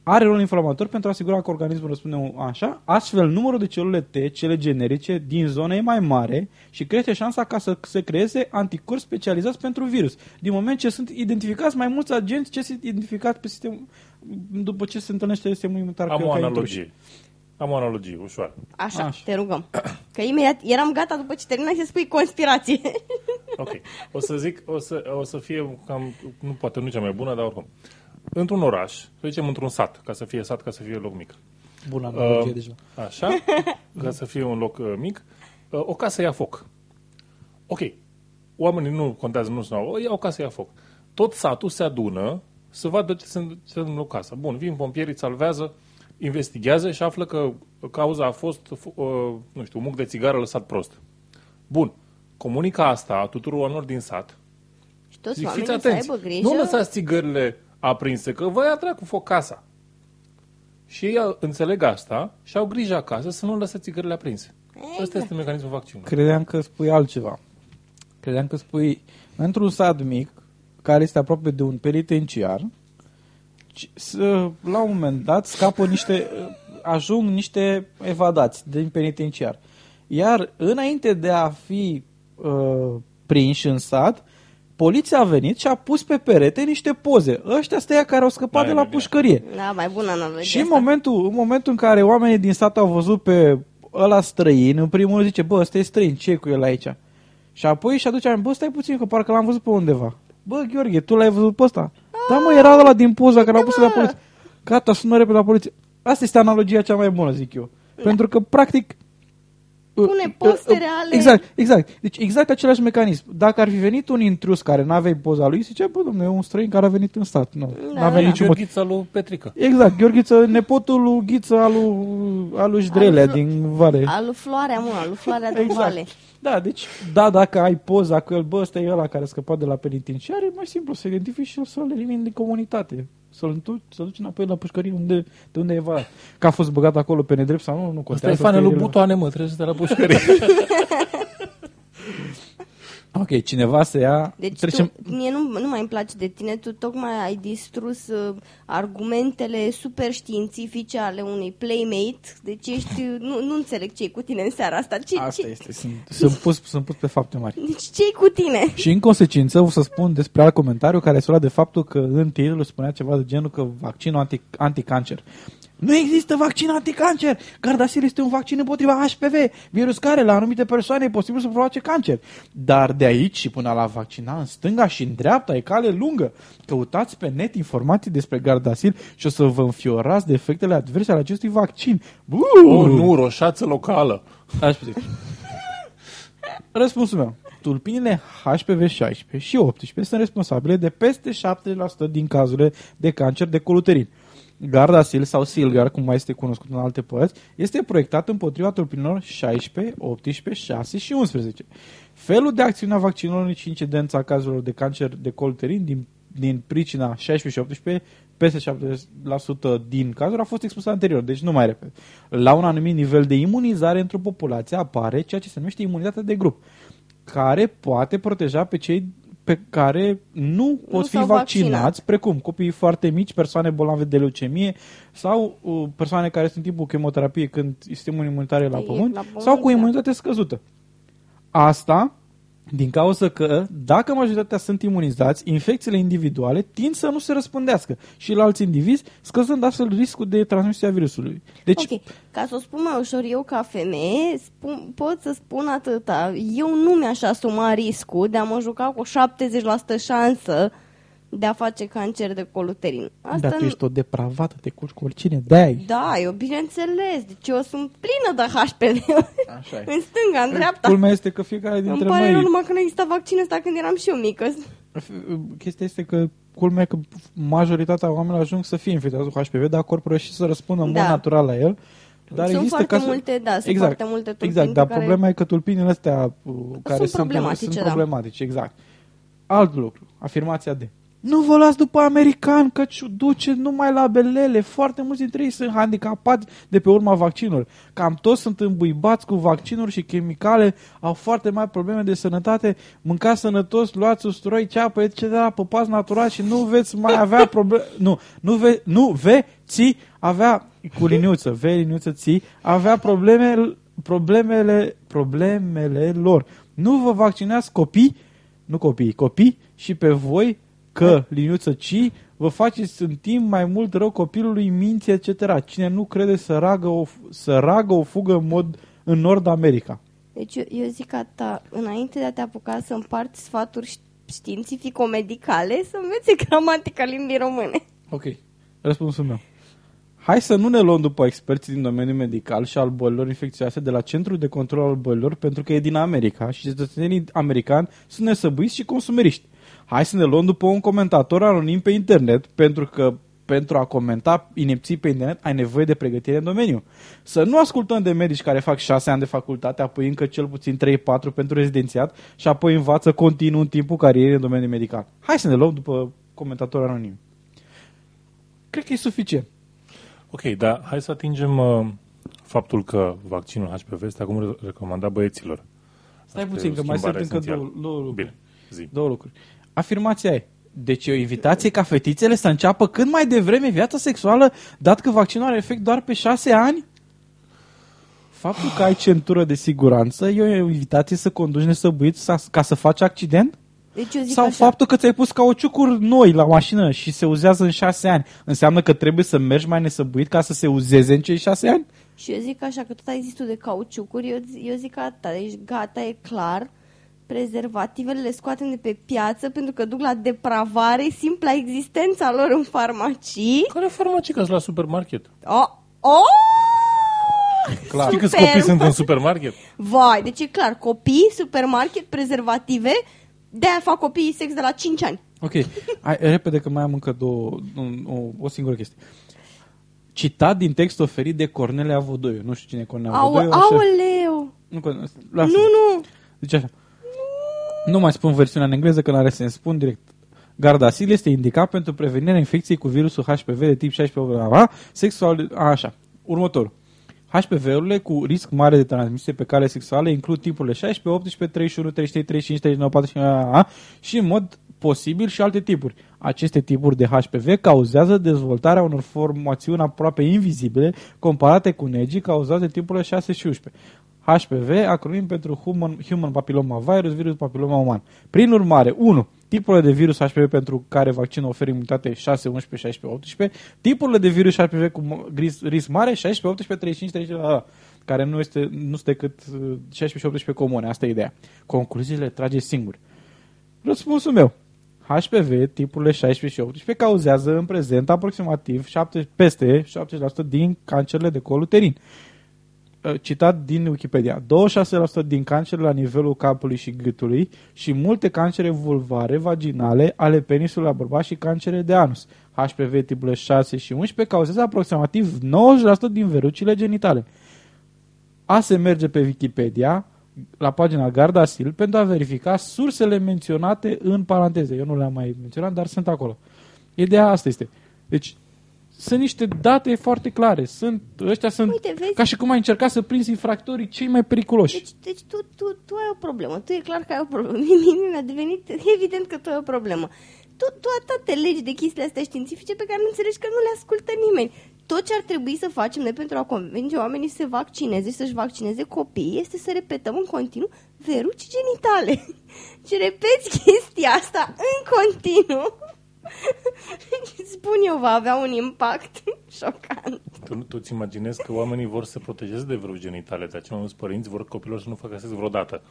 Are rol inflamator pentru a asigura că organismul răspunde așa, astfel numărul de celule T, cele generice, din zonă e mai mare și crește șansa ca să se creeze anticorpi specializați pentru virus. Din moment ce sunt identificați mai mulți agenți ce sunt identificați pe sistem, după ce se întâlnește sistemul imunitar Am că- o ca analogie. Am o analogie, ușoară. Așa, Așa. Așa, te rugăm. Că imediat eram gata după ce terminai să spui conspirație. Ok. O să zic, o să, o să fie cam, nu poate nu cea mai bună, dar oricum. Într-un oraș, să zicem într-un sat, ca să fie sat, ca să fie loc mic. Bună analogie Uh, deja. Așa, [laughs] ca să fie un loc uh, mic. Uh, o casă ia foc. Ok. Oamenii nu contează, nu sunt o ia o casă ia foc. Tot satul se adună să vadă ce se ce se întâmplă în casă. Bun, vin pompierii, salvează, investigează și află că cauza a fost, uh, nu știu, un muc de țigară lăsat prost. Bun. Comunica asta tuturor oamenilor din sat. și toți Zic, fiți oamenii să atenți. aibă grijă. Nu lăsați țigările aprinse, că vă ia dracu foc casa. Și ei înțeleg asta și au grijă acasă să nu lăsați țigările aprinse. Exact. Ăsta este mecanismul vaccinului. Credeam că spui altceva. Credeam că spui într-un sat mic care este aproape de un penitenciar ci- să, la un moment dat scapă niște ajung niște evadați din penitenciar. Iar înainte de a fi uh, prinși în sat, poliția a venit și a pus pe perete niște poze. Ăștia stea care au scăpat Mai de la bine. pușcărie. Da, mai bună analogie Și în asta. momentul, în momentul în care oamenii din sat au văzut pe ăla străin, în primul rând zice, bă, ăsta e străin, ce e cu el aici? Și apoi își aduce aminte, bă, stai puțin, că parcă l-am văzut pe undeva. Bă, Gheorghe, tu l-ai văzut pe ăsta? Da, mă, era ăla din poza care l-a pus la poliție. Gata, sună repede la poliție. Asta este analogia cea mai bună, zic eu. Pentru că, practic, Pune postere ale... Exact, exact. Deci exact același mecanism. Dacă ar fi venit un intrus care nu avea poza lui, zicea, bă, domnule, e un străin care a venit în stat. Nu, Da, n-avea da. niciun motiv. Gheorghița lui Petrică. Exact, Gheorghiță, nepotul lui Ghiță al lui, al lui Șdrelea Al lui- din Vale. Alu floarea, mă, alu floarea din Exact. vale. Da, deci, da, dacă ai poza cu el, bă, ăsta e ăla care a scăpat de la penitenciar, e mai simplu să identifici și să-l elimini din comunitate. Să-l duci, să duci înapoi la pușcărie unde, de unde e eva. Că a fost băgat acolo pe nedrept sau nu, nu Asta contează. e fanul că lui el- Butoane, mă, trebuie să te la pușcărie. [laughs] Ok, cineva să ia... Deci trecem... tu, mie nu, nu mai îmi place de tine, tu tocmai ai distrus uh, argumentele super științifice ale unui playmate, deci ești, uh, nu, nu înțeleg ce cu tine în seara asta. Ce, Asta ce, este, sunt, sunt, pus, sunt pus pe fapte mari. Deci ce cu tine? Și în consecință o să spun despre alt comentariu care se lua de faptul că în titlu spunea ceva de genul că vaccinul anti, anticancer. Nu există vaccin anticancer! Gardasil este un vaccin împotriva HPV, virus care la anumite persoane e posibil să provoace cancer. Dar de aici și până la vaccina în stânga și în dreapta e cale lungă. Căutați pe net informații despre Gardasil și o să vă înfiorați de efectele adverse ale acestui vaccin. Buu! oh, nu, roșață locală. Aș zice. [laughs] Răspunsul meu. Tulpinile HPV 16 și 18 sunt responsabile de peste 70% din cazurile de cancer de coluterin. Gardasil sau Silgar, cum mai este cunoscut în alte părți, este proiectat împotriva tulpinilor 16, 18, 6 și 11. Felul de acțiune a vaccinului și incidența cazurilor de cancer de coluterin din, din pricina 16 și 18 peste 70% din cazuri a fost expus anterior, deci nu mai repet. La un anumit nivel de imunizare într-o populație apare ceea ce se numește imunitatea de grup, care poate proteja pe cei pe care nu pot fi s-au vaccinați, vaccinat. precum copiii foarte mici, persoane bolnave de leucemie sau uh, persoane care sunt în timpul chemoterapie când sistemul imunitar e la E pământ, la pământ, sau cu da. imunitate scăzută. Asta din cauza că, dacă majoritatea sunt imunizați, infecțiile individuale tind să nu se răspândească și la alți indivizi, scăzând astfel riscul de transmisie a virusului. Deci, Ok, ca să o spun mai ușor, eu ca femeie spun, pot să spun atâta. Eu nu mi-aș asuma riscul de a mă juca cu 70% șansă de a face cancer de coluterin. Asta dar tu nu- ești o depravată, te curci cu oricine, de Da, eu bineînțeles. Deci eu sunt plină de HPV. Așa e. [laughs] în stânga, în dreapta. Culmea este că fiecare Îmi dintre pare noi... rău numai că nu exista vaccin ăsta când eram și eu mică. Chestia este că culmea că majoritatea oamenilor ajung să fie infectați cu HPV, dar corpul și să răspundă în Da. mod natural la el. Dar Sunt există foarte cazuri- multe, da, sunt exact, foarte multe tulpini Exact, dar pe care- problema e că tulpinile astea uh, care sunt, problematice, sunt da. problematice, exact. Alt lucru, afirmația de nu vă luați după american, că duce numai la belele. Foarte mulți dintre ei sunt handicapați de pe urma vaccinului. Cam toți sunt îmbuibați cu vaccinuri și chimicale, au foarte mari probleme de sănătate. Mâncați sănătos, luați usturoi, ceapă, etc. Păpați natural și nu veți mai avea [laughs] probleme. Nu, nu, ve, nu veți avea cu liniuță, ve, liniuță, ții, avea probleme, problemele, problemele lor. Nu vă vaccinați copii, nu copii, copii și pe voi că, liniuță ci, vă faceți în timp mai mult rău copilului, minții, etc. Cine nu crede să ragă o, să ragă o fugă în, mod, în Nord America. Deci eu, eu zic că ta, înainte de a te apuca să împarți sfaturi ș- științifico-medicale, să înveți gramatica limbii române. Ok. Răspunsul meu. Hai să nu ne luăm după experții din domeniul medical și al bolilor infecțioase de la Centrul de Control al Bolilor pentru că e din America și cetățenii americani sunt nesăbuiți și consumeriști. Hai să ne luăm după un comentator anonim pe internet pentru că pentru a comenta inepții pe internet ai nevoie de pregătire în domeniu. Să nu ascultăm de medici care fac 6 ani de facultate, apoi încă cel puțin 3-4 pentru rezidențiat și apoi învață continuu în timpul carierei în domeniul medical. Hai să ne luăm după comentatori anonimi. Cred că e suficient. Ok, dar hai să atingem uh, faptul că vaccinul HPV este acum re- recomandat băieților. Stai Asta puțin, e o că mai sunt schimbare încă esențială. două, două lucruri. Bine, zi. Două lucruri. Afirmația e. Deci e o invitație ca fetițele să înceapă cât mai devreme viața sexuală, dat că vaccinul are efect doar pe șase ani? Faptul că ai centură de siguranță e o invitație să conduci nesăbuit sa- ca să faci accident? Deci eu zic Sau așa, faptul că ți-ai pus cauciucuri noi la mașină și se uzează în șase ani înseamnă că trebuie să mergi mai nesăbuit ca să se uzeze în cei șase ani? Și eu zic așa, că tot ai zis tu de cauciucuri, eu, zi- eu zic atâta, deci gata, e clar, prezervativele le scoatem de pe piață pentru că duc la depravare simpla existența lor în farmacii. Care farmacică la supermarket? Oh, oh! Clar. Știi câți Super. copii sunt în supermarket? Vai, deci e clar, copii, supermarket, prezervative, de-aia fac copiii sex de la 5 ani. Ok, hai, repede că mai am încă două, un, o, o singură chestie. Citat din text oferit de Cornelia Vodoiu. Nu știu cine e Cornelia Au, Vodoiu. așa- aoleu! Nu, Cornelia, lasă. Nu, nu! Deci așa. Nu mai spun versiunea în engleză că n-are sens. Spun direct. Gardasil este indicat pentru prevenirea infecției cu virusul HPV de tip 16 bla, bla, bla, sexual... A, așa. Următorul. HPV-urile cu risc mare de transmisie pe cale sexuală includ tipurile 16, 18, 31, 33, 35, 39, 45 bla, bla, bla, și în mod posibil și alte tipuri. Aceste tipuri de HPV cauzează dezvoltarea unor formațiuni aproape invizibile comparate cu negii cauzate de tipurile 6 și 11. HPV, acronim pentru Human, Human Papilloma Virus, virus papilloma uman. Prin urmare, 1. Tipurile de virus HPV pentru care vaccinul oferă imunitate 6, 11, 16, 18. Tipurile de virus HPV cu m- risc, risc mare 16, 18, 35, 30, la, la, care nu, este, nu sunt decât uh, 16 și 18 comune. Asta e ideea. Concluziile le trage singur. Răspunsul meu. HPV, tipurile 16 și 18, cauzează în prezent aproximativ 7, peste 70% din cancerele de col uterin. Uh, Citat din Wikipedia. 26% din cancere la nivelul capului și gâtului și multe cancere vulvare, vaginale, ale penisului la bărbați și cancere de anus. HPV tipurile 6 și 11 cauzează aproximativ 90% din verucile genitale. A se merge pe Wikipedia, la pagina Gardasil, pentru a verifica sursele menționate în paranteze. Eu nu le-am mai menționat, dar sunt acolo. Ideea asta este. Deci, sunt niște date foarte clare. Sunt, ăștia sunt Uite, vezi? ca și cum ai încercat să prinzi infractorii cei mai periculoși. Deci, deci tu, tu, tu ai o problemă. Tu e clar că ai o problemă. [laughs] Mie mi-a devenit evident că tu ai o problemă. Tu, tu atât te legi de chestiile astea științifice pe care nu înțelegi că nu le ascultă nimeni. Tot ce ar trebui să facem noi pentru a convinge oamenii să se vaccineze și să-și vaccineze copiii este să repetăm în continuu veruci genitale. [laughs] Și repeți chestia asta în continuu. [laughs] Spun eu, va avea un impact [laughs] șocant. Tu, tu îți imaginezi că oamenii vor să se protejeze de vreo genitale, de aceea mulți părinți vor copilor să nu facă sex vreodată.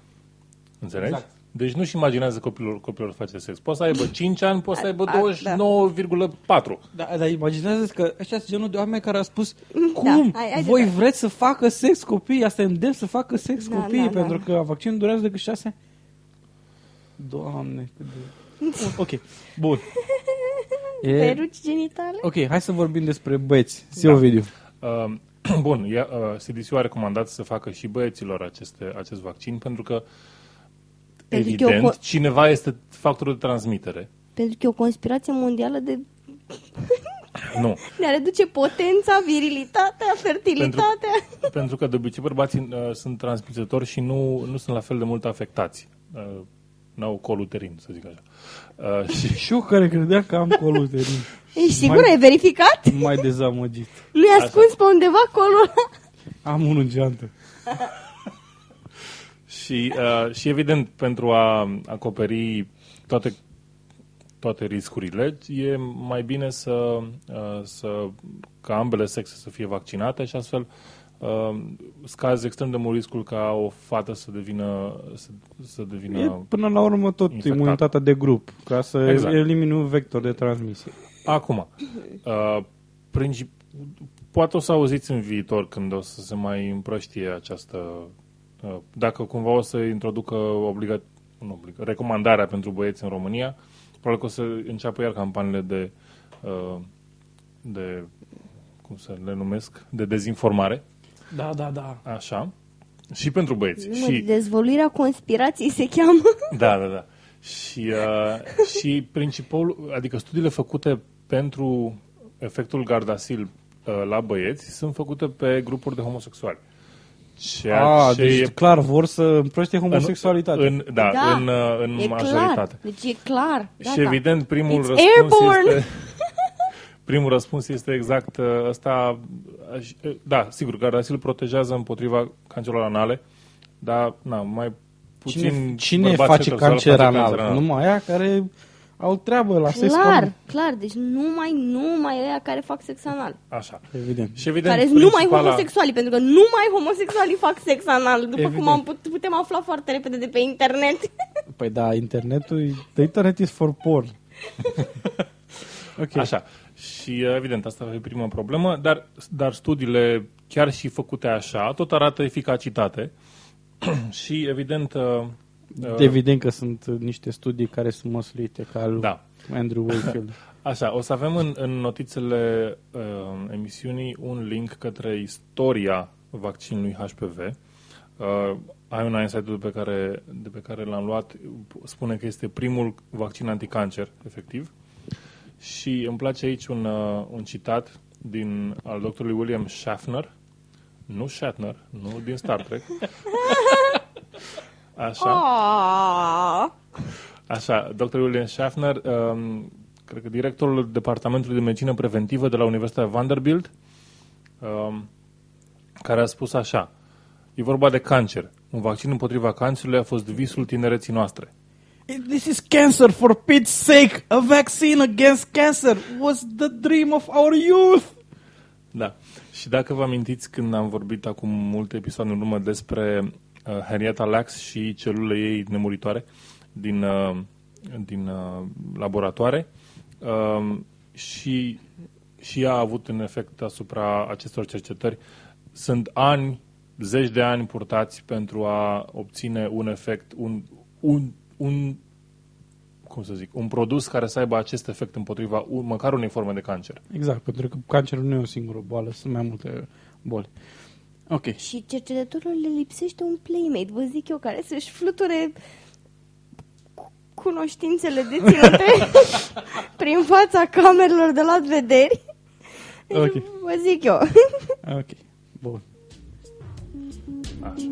Înțelegi? Exact. Deci nu-și imaginează copilor, copilor face sex. Poți să aibă 5 ani, poți să aibă A- a- 29,4. Da, dar imaginează că ăștia sunt genul de oameni care au spus Da, cum? hai- hai de Voi dat. vreți să facă sex copiii? Asta e îndemn să facă sex Da, copiii, da, da. pentru că vaccinul durează decât șase ani. Doamne, cât de... Bun, [laughs] Ok, bun. E... Veruci genitale? Ok, hai să vorbim despre băieți. Zi, da. Ovidiu. [clears throat] Uh, bun, ia, uh, CDC a recomandat să facă și băieților aceste, acest vaccin pentru că, Pentru că eu evident, co- cineva este factorul de transmitere. Pentru că e o conspirație mondială de, Nu. [laughs] de a reduce potența, virilitatea, fertilitatea. [laughs] Pentru că de obicei bărbații uh, sunt transmițători și nu, nu sunt la fel de mult afectați. Uh, n-au col uterin, să zic așa. Uh, și, [laughs] Și eu care credeam că am colul de rin. Ești sigur? Mai- Ai verificat? Mai dezamăgit. Nu i ascuns pe undeva colul ăla? Am unul în geantă. [laughs] și, uh, și evident, pentru a acoperi toate, toate riscurile, e mai bine să, uh, să ca ambele sexe să fie vaccinate și astfel uh, scazi extrem de mult riscul ca o fată să devină să, să devină E până la urmă tot infectat. imunitatea de grup, ca să Exact. exact. elimini un vector de transmisie. Acum, uh, princip- poate o să auziți în viitor când o să se mai împrăștie această... Uh, dacă cumva o să introducă obligat, nu, obligat, recomandarea pentru băieți în România, probabil că o să înceapă iar campaniile de, uh, de cum să le numesc, de dezinformare, Da, da, da. așa, și pentru băieți. Nu, și, mă, dezvăluirea conspirației se cheamă. Da, da, da. Și, uh, și principalul, adică studiile făcute pentru efectul Gardasil uh, la băieți sunt făcute pe grupuri de homosexuali. Ceea A, ce deci e clar vor să împrăște homosexualitatea. În, da, Da, în, uh, în e majoritate. clar. Deci e clar. Gata. Și evident primul It's răspuns airborne. este [laughs] primul răspuns este exact uh, ăsta aș- uh, da, sigur, Gardasil protejează împotriva cancerelor anale, dar na, mai puțin Cine, cine bărbați face heterosexuali cancer face anal? cancer anal. Numai aia care au treabă la sex Clar, hormon. clar, deci numai, numai ăia care fac sex anal. Așa. Evident. Și evident, care sunt numai principala- homosexuali, pentru că numai homosexualii fac sex anal, după Evident. cum am put, putem afla foarte repede de pe internet. Păi da, internetul, the internet is for porn. [laughs] ok. Așa. Și evident, asta va fi prima problemă, dar, dar studiile, chiar și făcute așa, tot arată eficacitate. [clears throat] și evident, uh, uh, Evident că sunt uh, niște studii care sunt măsurite ca al Da. Andrew Wakefield. [laughs] Așa, o să avem în, în notițele uh, emisiunii un link către istoria vaccinului HPV. Uh, ai un insight de pe care, de pe care l-am luat, spune că este primul vaccin anticancer, efectiv. Și îmi place aici un, uh, un citat din al doctorului William Schaffner, nu Shatner, nu din Star Trek. [laughs] Așa. Ah. Așa, dr. William Schaffner, um, cred că directorul Departamentului de Medicină Preventivă de la Universitatea Vanderbilt, um, care a spus așa, e vorba de cancer. Un vaccin împotriva cancerului a fost visul tinereții noastre. This is cancer, for Pete's sake! A vaccine against cancer was the dream of our youth! Da. Și dacă vă amintiți când am vorbit acum multe episoade în urmă despre uh, Henrietta Lacks și celulele ei nemuritoare din, uh, din uh, laboratoare uh, și, și ea a avut un efect asupra acestor cercetări. Sunt ani, zeci de ani purtați pentru a obține un efect, un, un, un cum să zic, un produs care să aibă acest efect împotriva un, măcar unei forme de cancer. Exact, pentru că cancerul nu e o singură boală, sunt mai multe boli. Ok. Și cercetătorul le lipsește un playmate, vă zic eu, care să-și fluture cu- cunoștințele deținute [laughs] prin fața camerelor de la vederi. Ok. Vă zic eu. Ok. Bun. Așa.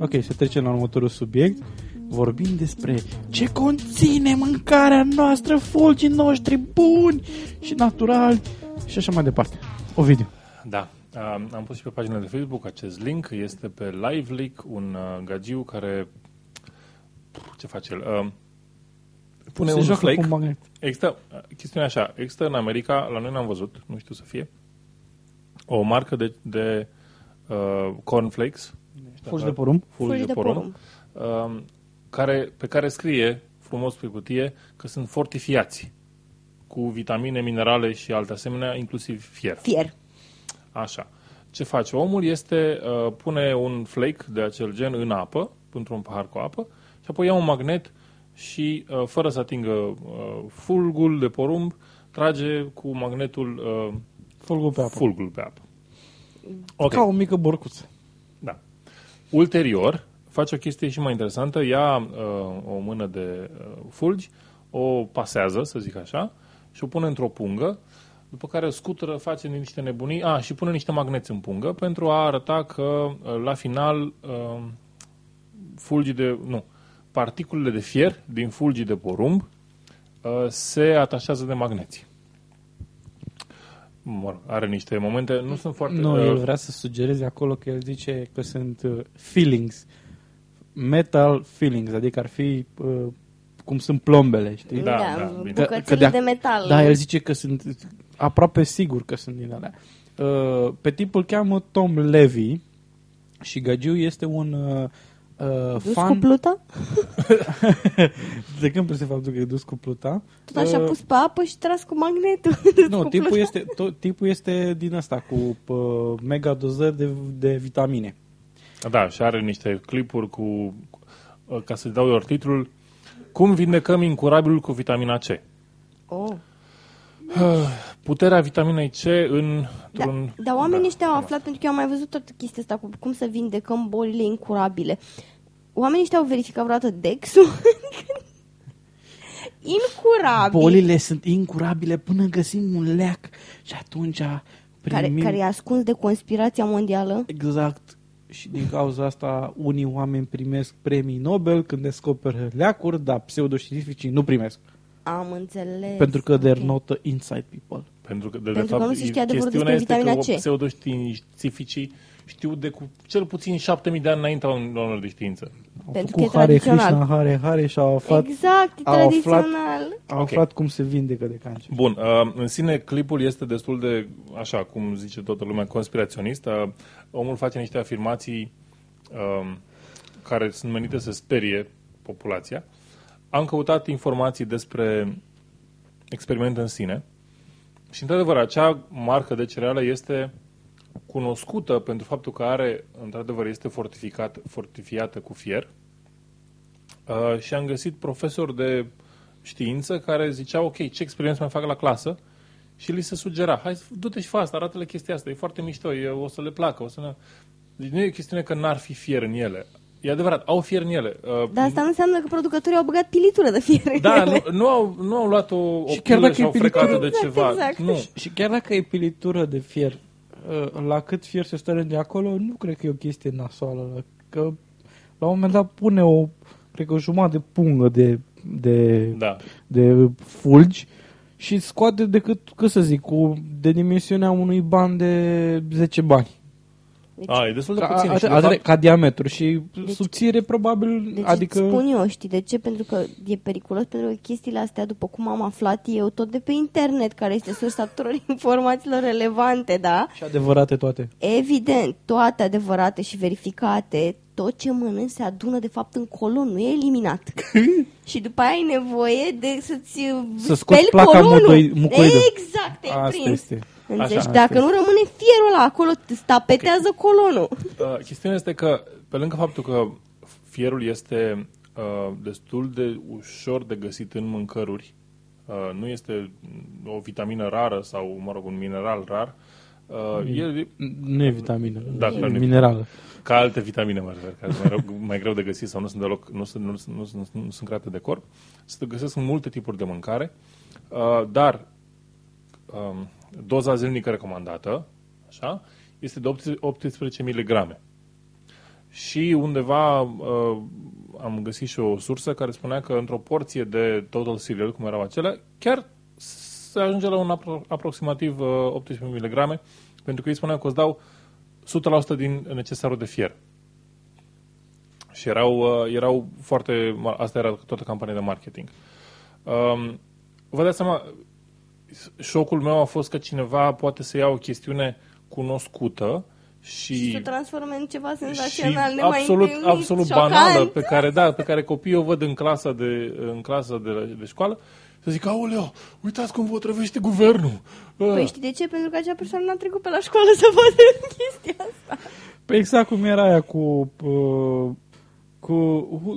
Ok, să trecem la următorul subiect. Vorbim despre ce conține mâncarea noastră, fulgii noștri buni și naturali și așa mai departe. Ovidiu. Da. Um, am pus și pe pagina de Facebook acest link. Este pe LiveLeak, un uh, gagiu care... Ce face el? Um, pune Se un joacă flake. cu un magnet. Există, uh, chestiunea așa, există în America, la noi n-am văzut, nu știu să fie, o marcă de, de uh, cornflakes. Fulgi de porumb? Fulgi de porumb. Um, care, pe care scrie frumos pe cutie că sunt fortifiați cu vitamine, minerale și alte asemenea, inclusiv fier. Fier. Așa. Ce face omul este uh, pune un flake de acel gen în apă, într-un pahar cu apă, și apoi ia un magnet și, uh, fără să atingă uh, fulgul de porumb, trage cu magnetul uh, Fulgul pe apă. fulgul pe apă. Ok. Ca o mică borcuță. Da. Ulterior, face o chestie și mai interesantă, ia uh, o mână de uh, fulgi, o pasează, să zic așa, și o pune într-o pungă, după care o scutură, face niște nebunii, a, și pune niște magneți în pungă pentru a arăta că uh, la final uh, fulgii de, nu, particulele de fier din fulgii de porumb uh, se atașează de magneți. Mă rog, are niște momente, nu sunt foarte... Nu, uh, el vrea să sugereze acolo că el zice că sunt uh, feelings. Metal feelings, adică ar fi uh, cum sunt plombele, știi? Da, da, bine. bucățele Că- că de- de metal. Da, el zice că sunt aproape sigur că sunt din alea. Uh, pe tipul îl cheamă Tom Levy și Gagiu este un uh, uh, Dus cu fan... pluta? [laughs] de când prese faptul că e dus cu pluta? Tot așa Uh, pus pe apă și tras cu magnetul. [laughs] Dus Nu, cu tipul pluta. este, to, tipul este din asta, cu uh, mega dozări de, de vitamine. Da, și are niște clipuri cu, cu ca să-i dau doar titlul, Cum vindecăm incurabilul cu vitamina C? Oh. [sighs] Puterea vitaminei C în, Da, într-un... dar oamenii ăștia au da. aflat, pentru că eu am mai văzut toată chestia asta cu cum să vindecăm bolile incurabile. Oamenii ăștia au verificat vreodată Dexul? [laughs] Incurabil. Bolile sunt incurabile până găsim un leac și atunci care, primim... care e ascuns de conspirația mondială. Exact. Și din cauza asta unii oameni primesc premii Nobel când descoperă leacuri, dar pseudoștiințificii nu primesc. Am înțeles. Pentru că they're Ok. not the inside people. Pentru că, de, Pentru de că fapt, nu se știe adevărul chestiunea despre este că vitamina C. pseudoștiințificii știu de cu cel puțin 7000 de ani înaintea oamenilor de știință. Au Pentru făcut că e Hare tradițional. Krishna, Hare Hare și au aflat, Exact, e au aflat- tradițional. au Ok. aflat cum se vindecă de cancer. Bun, uh, în sine clipul este destul de, așa cum zice toată lumea, conspiraționist. Uh, omul face niște afirmații uh, care sunt menite să sperie populația. Am căutat informații despre experiment în sine și, într-adevăr, acea marcă de cereală este cunoscută pentru faptul că are, într-adevăr, este fortificat, fortifiată cu fier uh, și am găsit profesori de știință care ziceau, ok, ce experiment să mai fac la clasă? Și li se sugera, hai, du-te și fă asta, arată-le chestia asta, e foarte mișto, e, o să le placă, o să ne... Deci nu e chestiune că n-ar fi fier în ele. E adevărat, au fier în ele. Uh, Dar asta nu înseamnă că producătorii au băgat pilitură de fier în da, ele. nu, nu, au, nu au luat o, o Și chiar pilă dacă și e au frecat pilitură- de Exact, ceva. exact. Nu. Și chiar dacă e pilitură de fier, uh, la cât fier se strânge acolo, nu cred că e o chestie nasoală. Că la un moment dat pune o, cred că o jumătate de pungă de, de, Da. de fulgi și scoate decât, cât să zic, cu, de dimensiunea unui ban de 10 bani. Deci, A, e destul de Ca, puțin. și, de atât- fapt, ca diametru și Deci- subțire probabil, deci adică... îți spun eu, știi de ce? Pentru că e periculos, pentru că chestiile astea, după cum am aflat eu, tot de pe internet, care este sursa tuturor [laughs] informațiilor relevante, da? Și adevărate toate. Evident, toate adevărate și verificate, tot ce mănânci se adună de fapt în colon, nu e eliminat. [laughs] și după aia ai nevoie de să-ți Să scoți speli placa colonul. mucoi- mucoidă. Exact, te-ai Asta prins. este. Înțelegi? Așa. Dacă Asta nu rămâne fierul ăla acolo, îți tapetează colonul. Uh, chestiunea este că, pe lângă faptul că fierul este uh, destul de ușor de găsit în mâncăruri, uh, nu este o vitamină rară sau, mă rog, un mineral rar, uh, el, Nu e vitamină, Da, e clar, nu e minerală. ca alte vitamine, mă refer, care sunt mai, rău, mai greu de găsit sau nu sunt, deloc, nu sunt, nu, sunt, nu, sunt, nu sunt create de corp, se găsesc în multe tipuri de mâncare, uh, dar um, doza zilnică recomandată, așa, este de 18 18 mg. Și undeva uh, am găsit și o sursă care spunea că într-o porție de total cereal, cum erau acelea, chiar se ajunge la un apro- aproximativ uh, 18 mg, pentru că ei spuneau că îți dau 100% din necesarul de fier. Și erau, uh, erau foarte... Asta era toată campania de marketing. Um, vă dați seama, șocul meu a fost că cineva poate să ia o chestiune cunoscută și, Și să transforme în ceva și senzațional, nemai absolut, întâlnit, absolut șocant. banală pe care, da, pe care copiii o văd în clasa de, în clasa de, de școală să zic, aoleo, uitați cum vă otrăvește guvernul. Păi Ah. știi de ce? Pentru că acea persoană n-a trecut pe la școală să vadă [laughs] chestia asta. Păi exact cum era aia cu... Uh, cu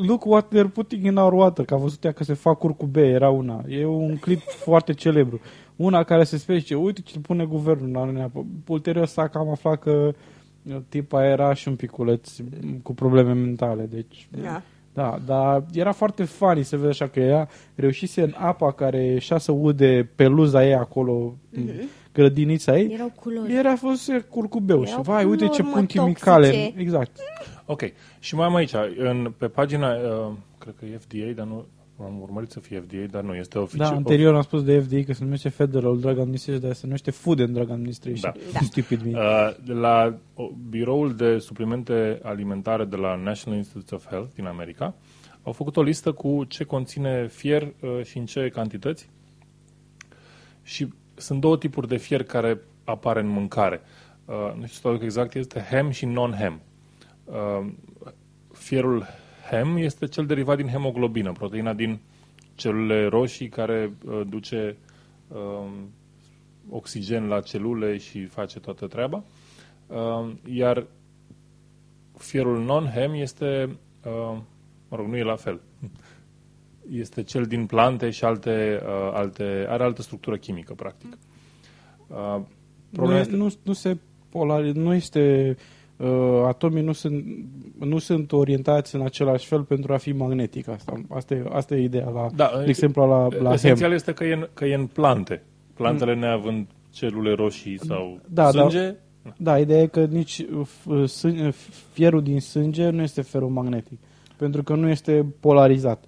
Look what they're putting in our water, că a văzut ea că se fac curcube, era una. E un clip foarte celebru. Una care se spune, zice, uite ce pune guvernul la noi. Ulterior s-a cam aflat că uh, tipa era și un piculeț cu probleme mentale, deci... Da. Da, dar era foarte funny să vezi așa că ea reușise în apa care ieșea să ude peluza ei acolo, în grădinița ei, Erau culori. era fost curcubeu și Erau vai, uite ce culori, mă, pun chimicale. toxice. Exact. Ok. Și mai am aici, în, pe pagina, uh, cred că e FDA, dar nu, am urmărit să fie FDA, dar nu, este Da, oficial. anterior am spus de FDA că se numește Federal Drug Administration, dar se numește Food and Drug Administration. Da. [laughs] Stupid me. Uh, de la o, biroul de suplimente alimentare de la National Institutes of Health din America au făcut o listă cu ce conține fier uh, și în ce cantități. Și sunt două tipuri de fier care apar în mâncare. Uh, nu știu să traduc exact, este hem și non-hem. Uh, fierul hem este cel derivat din hemoglobină, proteina din celulele roșii care uh, duce uh, oxigen la celule și face toată treaba. Uh, iar fierul non-hem este, uh, mă rog, nu e la fel. Este cel din plante și alte, uh, alte are altă structură chimică, practic. Uh, Nu, problema e- este, nu, nu se polari, nu este uh, atomii nu sunt, nu sunt orientați în același fel pentru a fi magnetic. Asta, asta, e, asta e ideea, la, Da, de exemplu, la, la hem. esențial este că e, în, că e în plante. Plantele neavând celule roșii sau Da, sânge, Da, ideea e că nici uh, f- sân- uh, fierul din sânge nu este feromagnetic, pentru că nu este polarizat.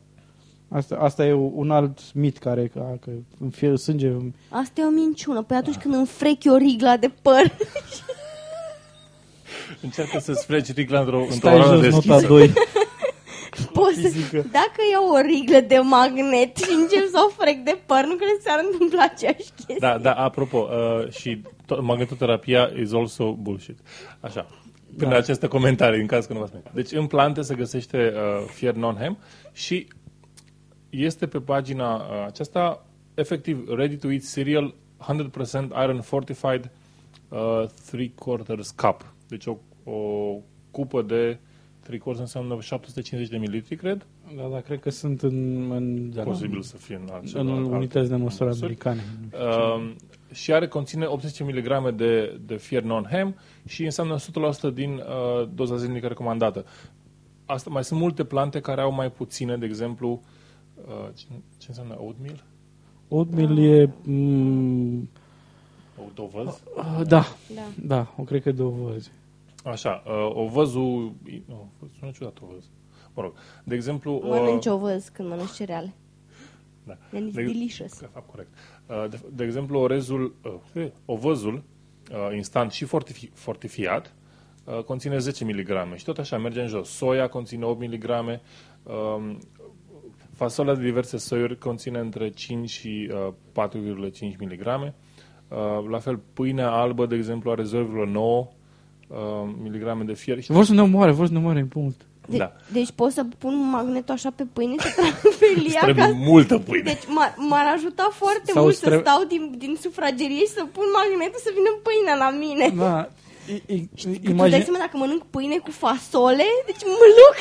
Asta, asta e un alt mit care că, că în fier, sânge Asta e o minciună. Păi atunci când înfrechi o rigla de păr, [laughs] Încearcă să-ți freci rigla într-o, într-o Stai rană jos nota deschisă. 2. [laughs] Poți să, dacă iau o riglă de magnet și încep să o frec de păr, nu crezi că s-ar întâmpla aceeași chestie? Da, da, apropo, uh, și to- magnetoterapia is also bullshit. Așa. Până da. aceste comentarii, în caz că nu v-ați mai. Deci în plante se găsește uh, fier non-hem și este pe pagina uh, aceasta efectiv ready to eat cereal 100% iron fortified uh, 3 quarters cup. Deci o, o cupă de 3 quarters înseamnă 750 de mililitri, cred. Da, da, cred că sunt în, în, da, Posibil să fie în altceva. în alte unități de măsură măsuri. americane. Uh, și are conține 18 mg de, de fier non-hem și înseamnă 100% din uh, doza zilnică recomandată. Asta, mai sunt multe plante care au mai puține, de exemplu, uh, ce, ce înseamnă oatmeal? Oatmeal e... Mm, O dovăz? uh, da, Da. da, o cred că două văzi. Așa, uh, o văzul... Nu, sună ciudat o văz. Mă rog, de exemplu... Mănânci o văz când mănânci cereale. Da. And it's De- delicious. De fapt, corect. Uh, De, de exemplu, orezul, uh, ovăzul uh, instant și fortifi, fortifiat uh, conține 10 mg și tot așa merge în jos. Soia conține 8 mg, um, fasolea de diverse soiuri conține între 5 și uh, 4,5 mg. Uh, la fel, pâinea albă, de exemplu, are 0,9 uh, mg de fier. Și Vor să ne omoare, vor să ne omoare în punct. De- Da. Deci pot să pun magnetul așa pe pâine să trag pe lia trebuie ca... multă pâine. Deci m-ar, m-ar ajuta foarte Sau mult îți trebuie- să stau din, din sufragerie și să pun magnetul să vină pâinea la mine. Da, și, i, Că tu dai imagine, seama dacă mănânc pâine cu fasole, deci mă lux.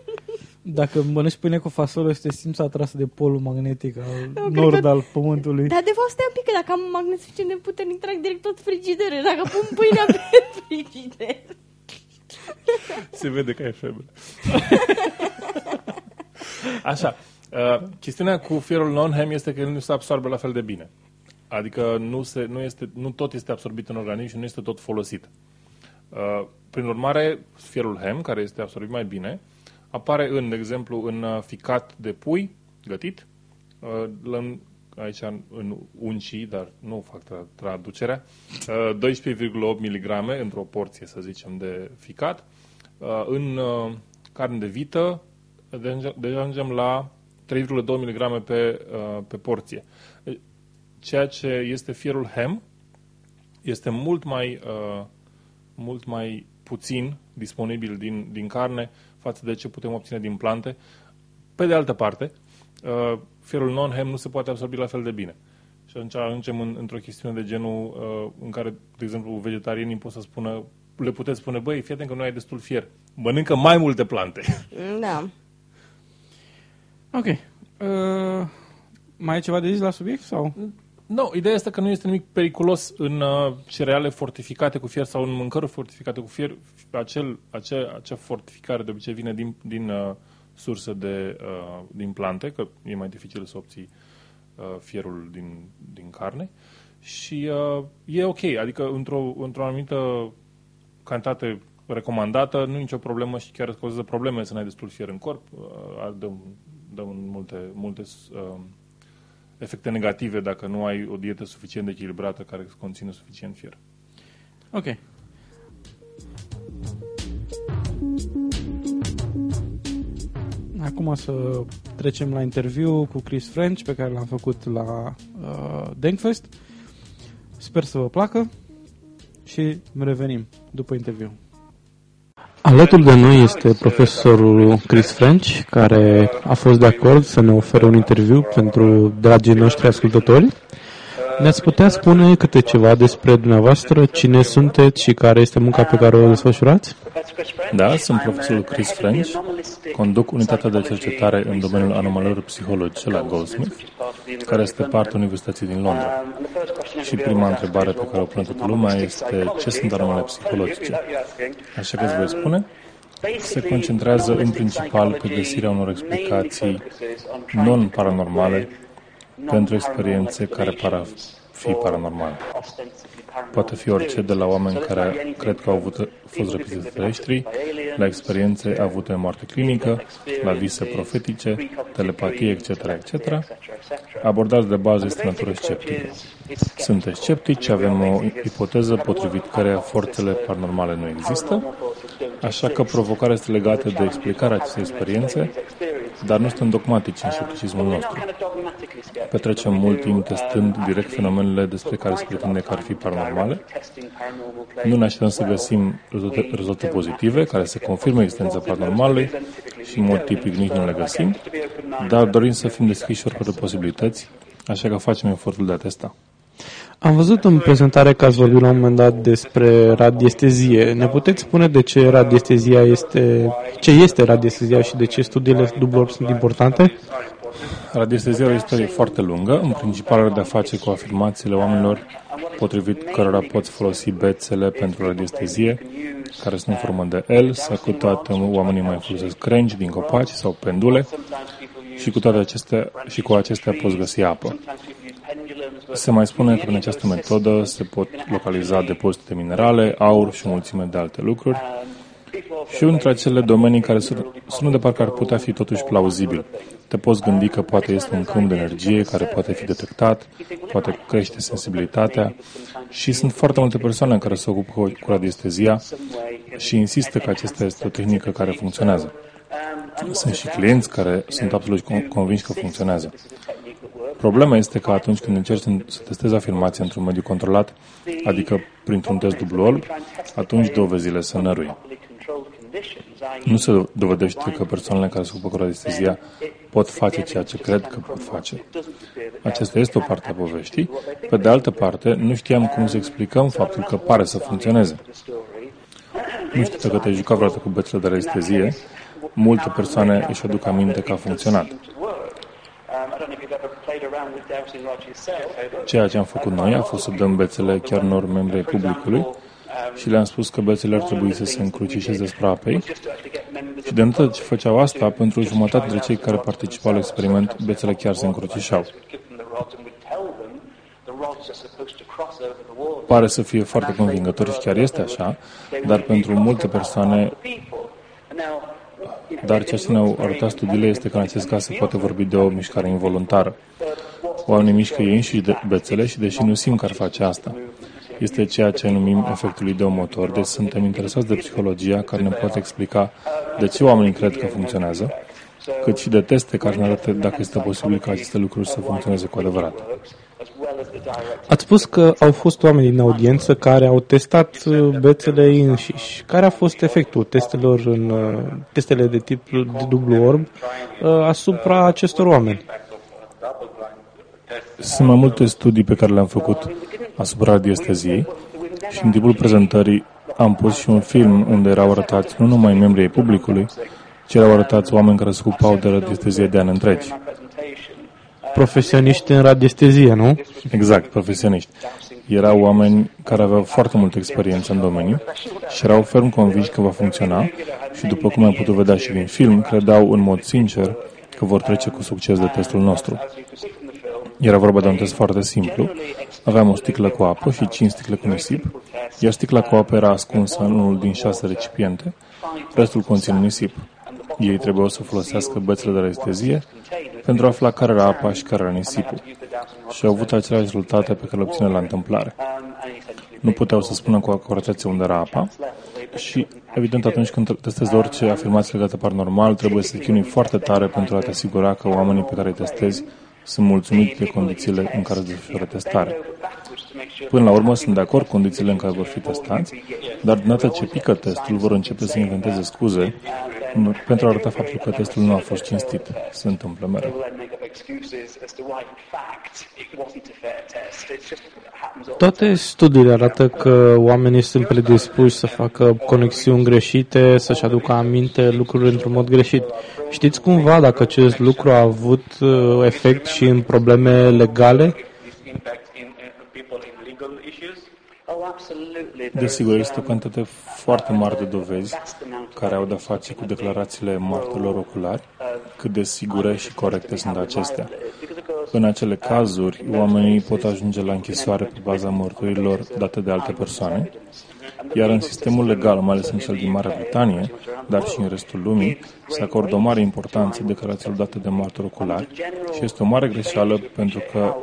[laughs] dacă mănânci pâine cu fasole, să te simți atras de polul magnetic al Eu cred nord că- al pământului. Dar de fapt stai un pic, că dacă am un magnet suficient de puternic, trag direct tot frigiderul. Dacă pun pâinea pe [laughs] frigider. Se vede că ai febră. Așa. Uh, chestiunea cu fierul non-hem este că el nu se absorbe la fel de bine. Adică nu, se, nu, este, nu tot este absorbit în organism și nu este tot folosit. Uh, prin urmare, fierul hem, care este absorbit mai bine, apare în, de exemplu, în uh, ficat de pui gătit, uh, în, aici în, în uncii, dar nu fac tra- traducerea, uh, 12,8 mg într-o porție, să zicem, de ficat. Uh, în uh, carne de vită, deja deja ajungem la 3,2 mg pe, uh, pe porție. Ceea ce este fierul hem este mult mai, uh, mult mai puțin disponibil din, din carne față de ce putem obține din plante. Pe de altă parte, uh, fierul non-hem nu se poate absorbi la fel de bine. Și atunci ajungem în, într-o chestiune de genul uh, în care, de exemplu, vegetarianii pot să spună, le puteți spune, băi, fii atent că nu ai destul fier. Mănâncă mai multe plante. Da. Ok. Uh, mai e ceva de zis la subiect sau? Nu, ideea este că nu este nimic periculos în uh, cereale fortificate cu fier sau în mâncăruri fortificate cu fier. Acel, acea, acea fortificare de obicei vine din, din uh, surse de, uh, din plante, că e mai dificil să obții uh, fierul din, din carne. Și uh, e ok, adică într-o, într-o anumită cantitate recomandată, nu e nicio problemă și chiar îți cauzează probleme să n-ai destul fier în corp. Uh, dă, dă multe, multe uh, efecte negative dacă nu ai o dietă suficient de echilibrată care conține suficient fier. Ok. Acum să trecem la interviu cu Chris French pe care l-am făcut la uh, Denkfest. Sper să vă placă și revenim după interviu. Alături de noi este profesorul Chris French, care a fost de acord să ne ofere un interviu pentru dragii noștri ascultători. Ne-ați putea spune câte ceva despre dumneavoastră, cine sunteți și care este munca pe care o desfășurați? Da, sunt profesorul Chris French, conduc unitatea de cercetare în domeniul anomalelor psihologice la Goldsmith, care este partea Universității din Londra. Și prima întrebare pe care o pune toată lumea este ce sunt anomalele psihologice? Așa că îți voi spune, se concentrează în principal pe găsirea unor explicații non-paranormale pentru experiențe care par a fi paranormale. Poate fi orice de la oameni care cred că au avut, fost răpiți de terestri, la experiențe avute în moarte clinică, la vise profetice, telepatie, etc., etc. Abordarea de bază este natură sceptică. Sunt sceptici, avem o ipoteză potrivit care forțele paranormale nu există, așa că provocarea este legată de explicarea acestei experiențe, dar nu suntem dogmatici în scepticismul nostru. Petrecem mult timp testând direct fenomenele despre care se pretinde că ar fi paranormale. Nu ne așteptăm să găsim rezultate pozitive care să confirme existența paranormalului și în mod tipic nici nu le găsim, dar dorim să fim deschiși oricare posibilități, așa că facem efortul de a testa. Am văzut în prezentare că ați vorbit la un moment dat despre radiestezie. Ne puteți spune de ce radiestezia este, ce este radiestezia și de ce studiile dublu sunt importante? Radiestezia o istorie foarte lungă, în principal are de-a face cu afirmațiile oamenilor potrivit cărora poți folosi bețele pentru radiestezie, care sunt în formă de L, sau cu toate oamenii mai folosesc crengi din copaci sau pendule și cu toate acestea și cu acestea poți găsi apă. Se mai spune că prin această metodă se pot localiza depozite de minerale, aur și o mulțime de alte lucruri. Și unul dintre acele domenii care sună de parcă ar putea fi totuși plauzibil. Te poți gândi că poate este un câmp de energie care poate fi detectat, poate crește sensibilitatea și sunt foarte multe persoane care se ocupă cu radiestezia și insistă că acesta este o tehnică care funcționează. Sunt și clienți care sunt absolut convinși că funcționează. Problema este că atunci când încerci să testezi afirmația într-un mediu controlat, adică printr-un test dublu orb, atunci dovezile se nărui. Nu se dovedește că persoanele care se ocupă cu radiestezia pot face ceea ce cred că pot face. Aceasta este o parte a poveștii. Pe de altă parte, nu știam cum să explicăm faptul că pare să funcționeze. Nu știu dacă te-ai jucat vreodată cu bețele de radiestezie, multe persoane își aduc aminte că a funcționat. Ceea ce am făcut noi a fost să dăm bețele chiar unor membri ai publicului și le-am spus că bețele ar trebui să se încrucișeze spre apei. și de îndată ce făceau asta, pentru jumătate dintre cei care participau la experiment, bețele chiar se încrucișau. Pare să fie foarte convingător și chiar este așa, dar pentru multe persoane dar ceea ce ne-au arătat studiile este că în acest caz se poate vorbi de o mișcare involuntară. Oamenii mișcă ei și de bețele și deși nu simt că ar face asta. Este ceea ce numim efectul ideomotor, deci suntem interesați de psihologia care ne poate explica de ce oamenii cred că funcționează, cât și de teste care ne arată dacă este posibil ca aceste lucruri să funcționeze cu adevărat. Ați spus că au fost oameni din audiență care au testat uh, bețele înșiși. Care a fost efectul testelor în uh, testele de tip de dublu orb uh, asupra acestor oameni? Sunt mai multe studii pe care le-am făcut asupra radiesteziei și în timpul prezentării am pus și un film unde erau arătați nu numai membrii publicului, ci erau arătați oameni care se ocupau de radiestezie de ani întregi profesioniști în radiestezie, nu? Exact, profesioniști. Erau oameni care aveau foarte multă experiență în domeniu și erau ferm convinși că va funcționa și, după cum am putut vedea și din film, credeau în mod sincer că vor trece cu succes de testul nostru. Era vorba de un test foarte simplu. Aveam o sticlă cu apă și cinci sticle cu nisip, iar sticla cu apă era ascunsă în unul din șase recipiente, restul conține nisip. Ei trebuiau să folosească bățile de restezie pentru a afla care era apa și care era nisipul. Și au avut aceleași rezultate pe care le obține la întâmplare. Nu puteau să spună cu acuratețe unde era apa și, evident, atunci când testezi orice afirmație legată paranormal, trebuie să te chinui foarte tare pentru a te asigura că oamenii pe care îi testezi sunt mulțumiți de condițiile în care se desfășoară testare. Până la urmă sunt de acord condițiile în care vor fi testați, dar de data ce pică testul vor începe să inventeze scuze pentru a arăta faptul că testul nu a fost cinstit. Se întâmplă mereu. Toate studiile arată că oamenii sunt predispuși să facă conexiuni greșite, să-și aducă aminte lucruri într-un mod greșit. Știți cumva dacă acest lucru a avut uh, efect și în probleme legale? Desigur, este o cantitate foarte mare de dovezi care au de-a face cu declarațiile martorilor oculari, cât de sigure și corecte sunt acestea. În acele cazuri, oamenii pot ajunge la închisoare pe baza mărturilor date de alte persoane, iar în sistemul legal, mai ales în cel din Marea Britanie, dar și în restul lumii, se acordă o mare importanță declarațiilor date de martori oculari și este o mare greșeală pentru că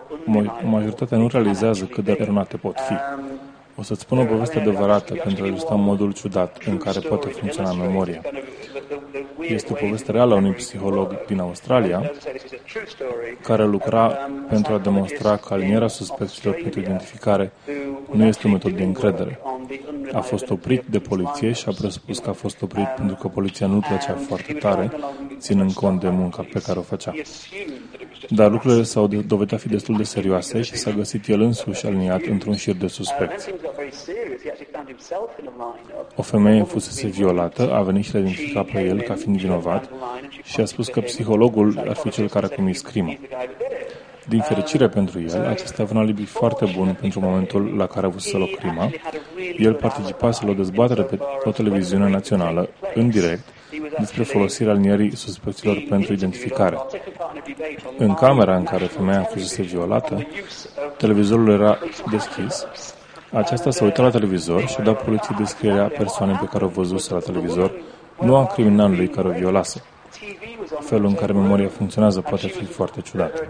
majoritatea nu realizează cât de eronate pot fi. O să-ți spun o poveste adevărată pentru a ilustra modul ciudat în care poate funcționa memoria. Este o poveste reală a unui psiholog din Australia care lucra pentru a demonstra că alinierea suspecților pentru identificare nu este o metodă de încredere. A fost oprit de poliție și a presupus că a fost oprit pentru că poliția nu plăcea foarte tare, ținând cont de munca pe care o făcea. Dar lucrurile s-au dovedit a fi destul de serioase și s-a găsit el însuși aliniat într-un șir de suspecți. O femeie fusese violată, a venit și l-a identificat pe el ca fiind vinovat și a spus că psihologul ar fi cel care a comis crimă. Din fericire pentru el, acesta avea un alibi foarte bun pentru momentul la care a avut să loc crima. El participase la o dezbatere pe o televiziune națională, în direct, despre folosirea alinierii suspecților pentru identificare. În camera în care femeia fusese violată, televizorul era deschis aceasta s-a uitat la televizor și a dat poliției descrierea persoanei pe care o văzuse la televizor, nu a criminalului care o violase. Felul în care memoria funcționează poate fi foarte ciudat.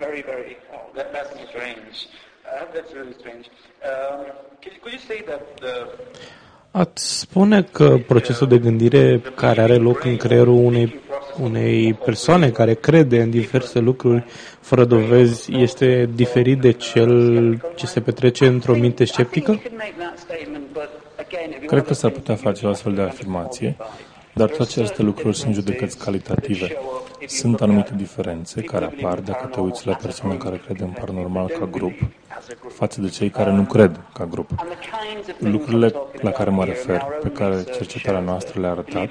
very, very odd. That, that's strange. Uh, that's really strange. Um, could, could you say that the Ați spune că procesul de gândire care are loc în creierul unei, unei persoane care crede în diverse lucruri fără dovezi este diferit de cel ce se petrece într-o minte sceptică? Cred că s-ar putea face o astfel de afirmație, dar toate aceste lucruri sunt judecăți calitative. Sunt anumite diferențe care apar dacă te uiți la persoane care cred în paranormal ca grup față de cei care nu cred ca grup. Lucrurile la care mă refer, pe care cercetarea noastră le-a arătat,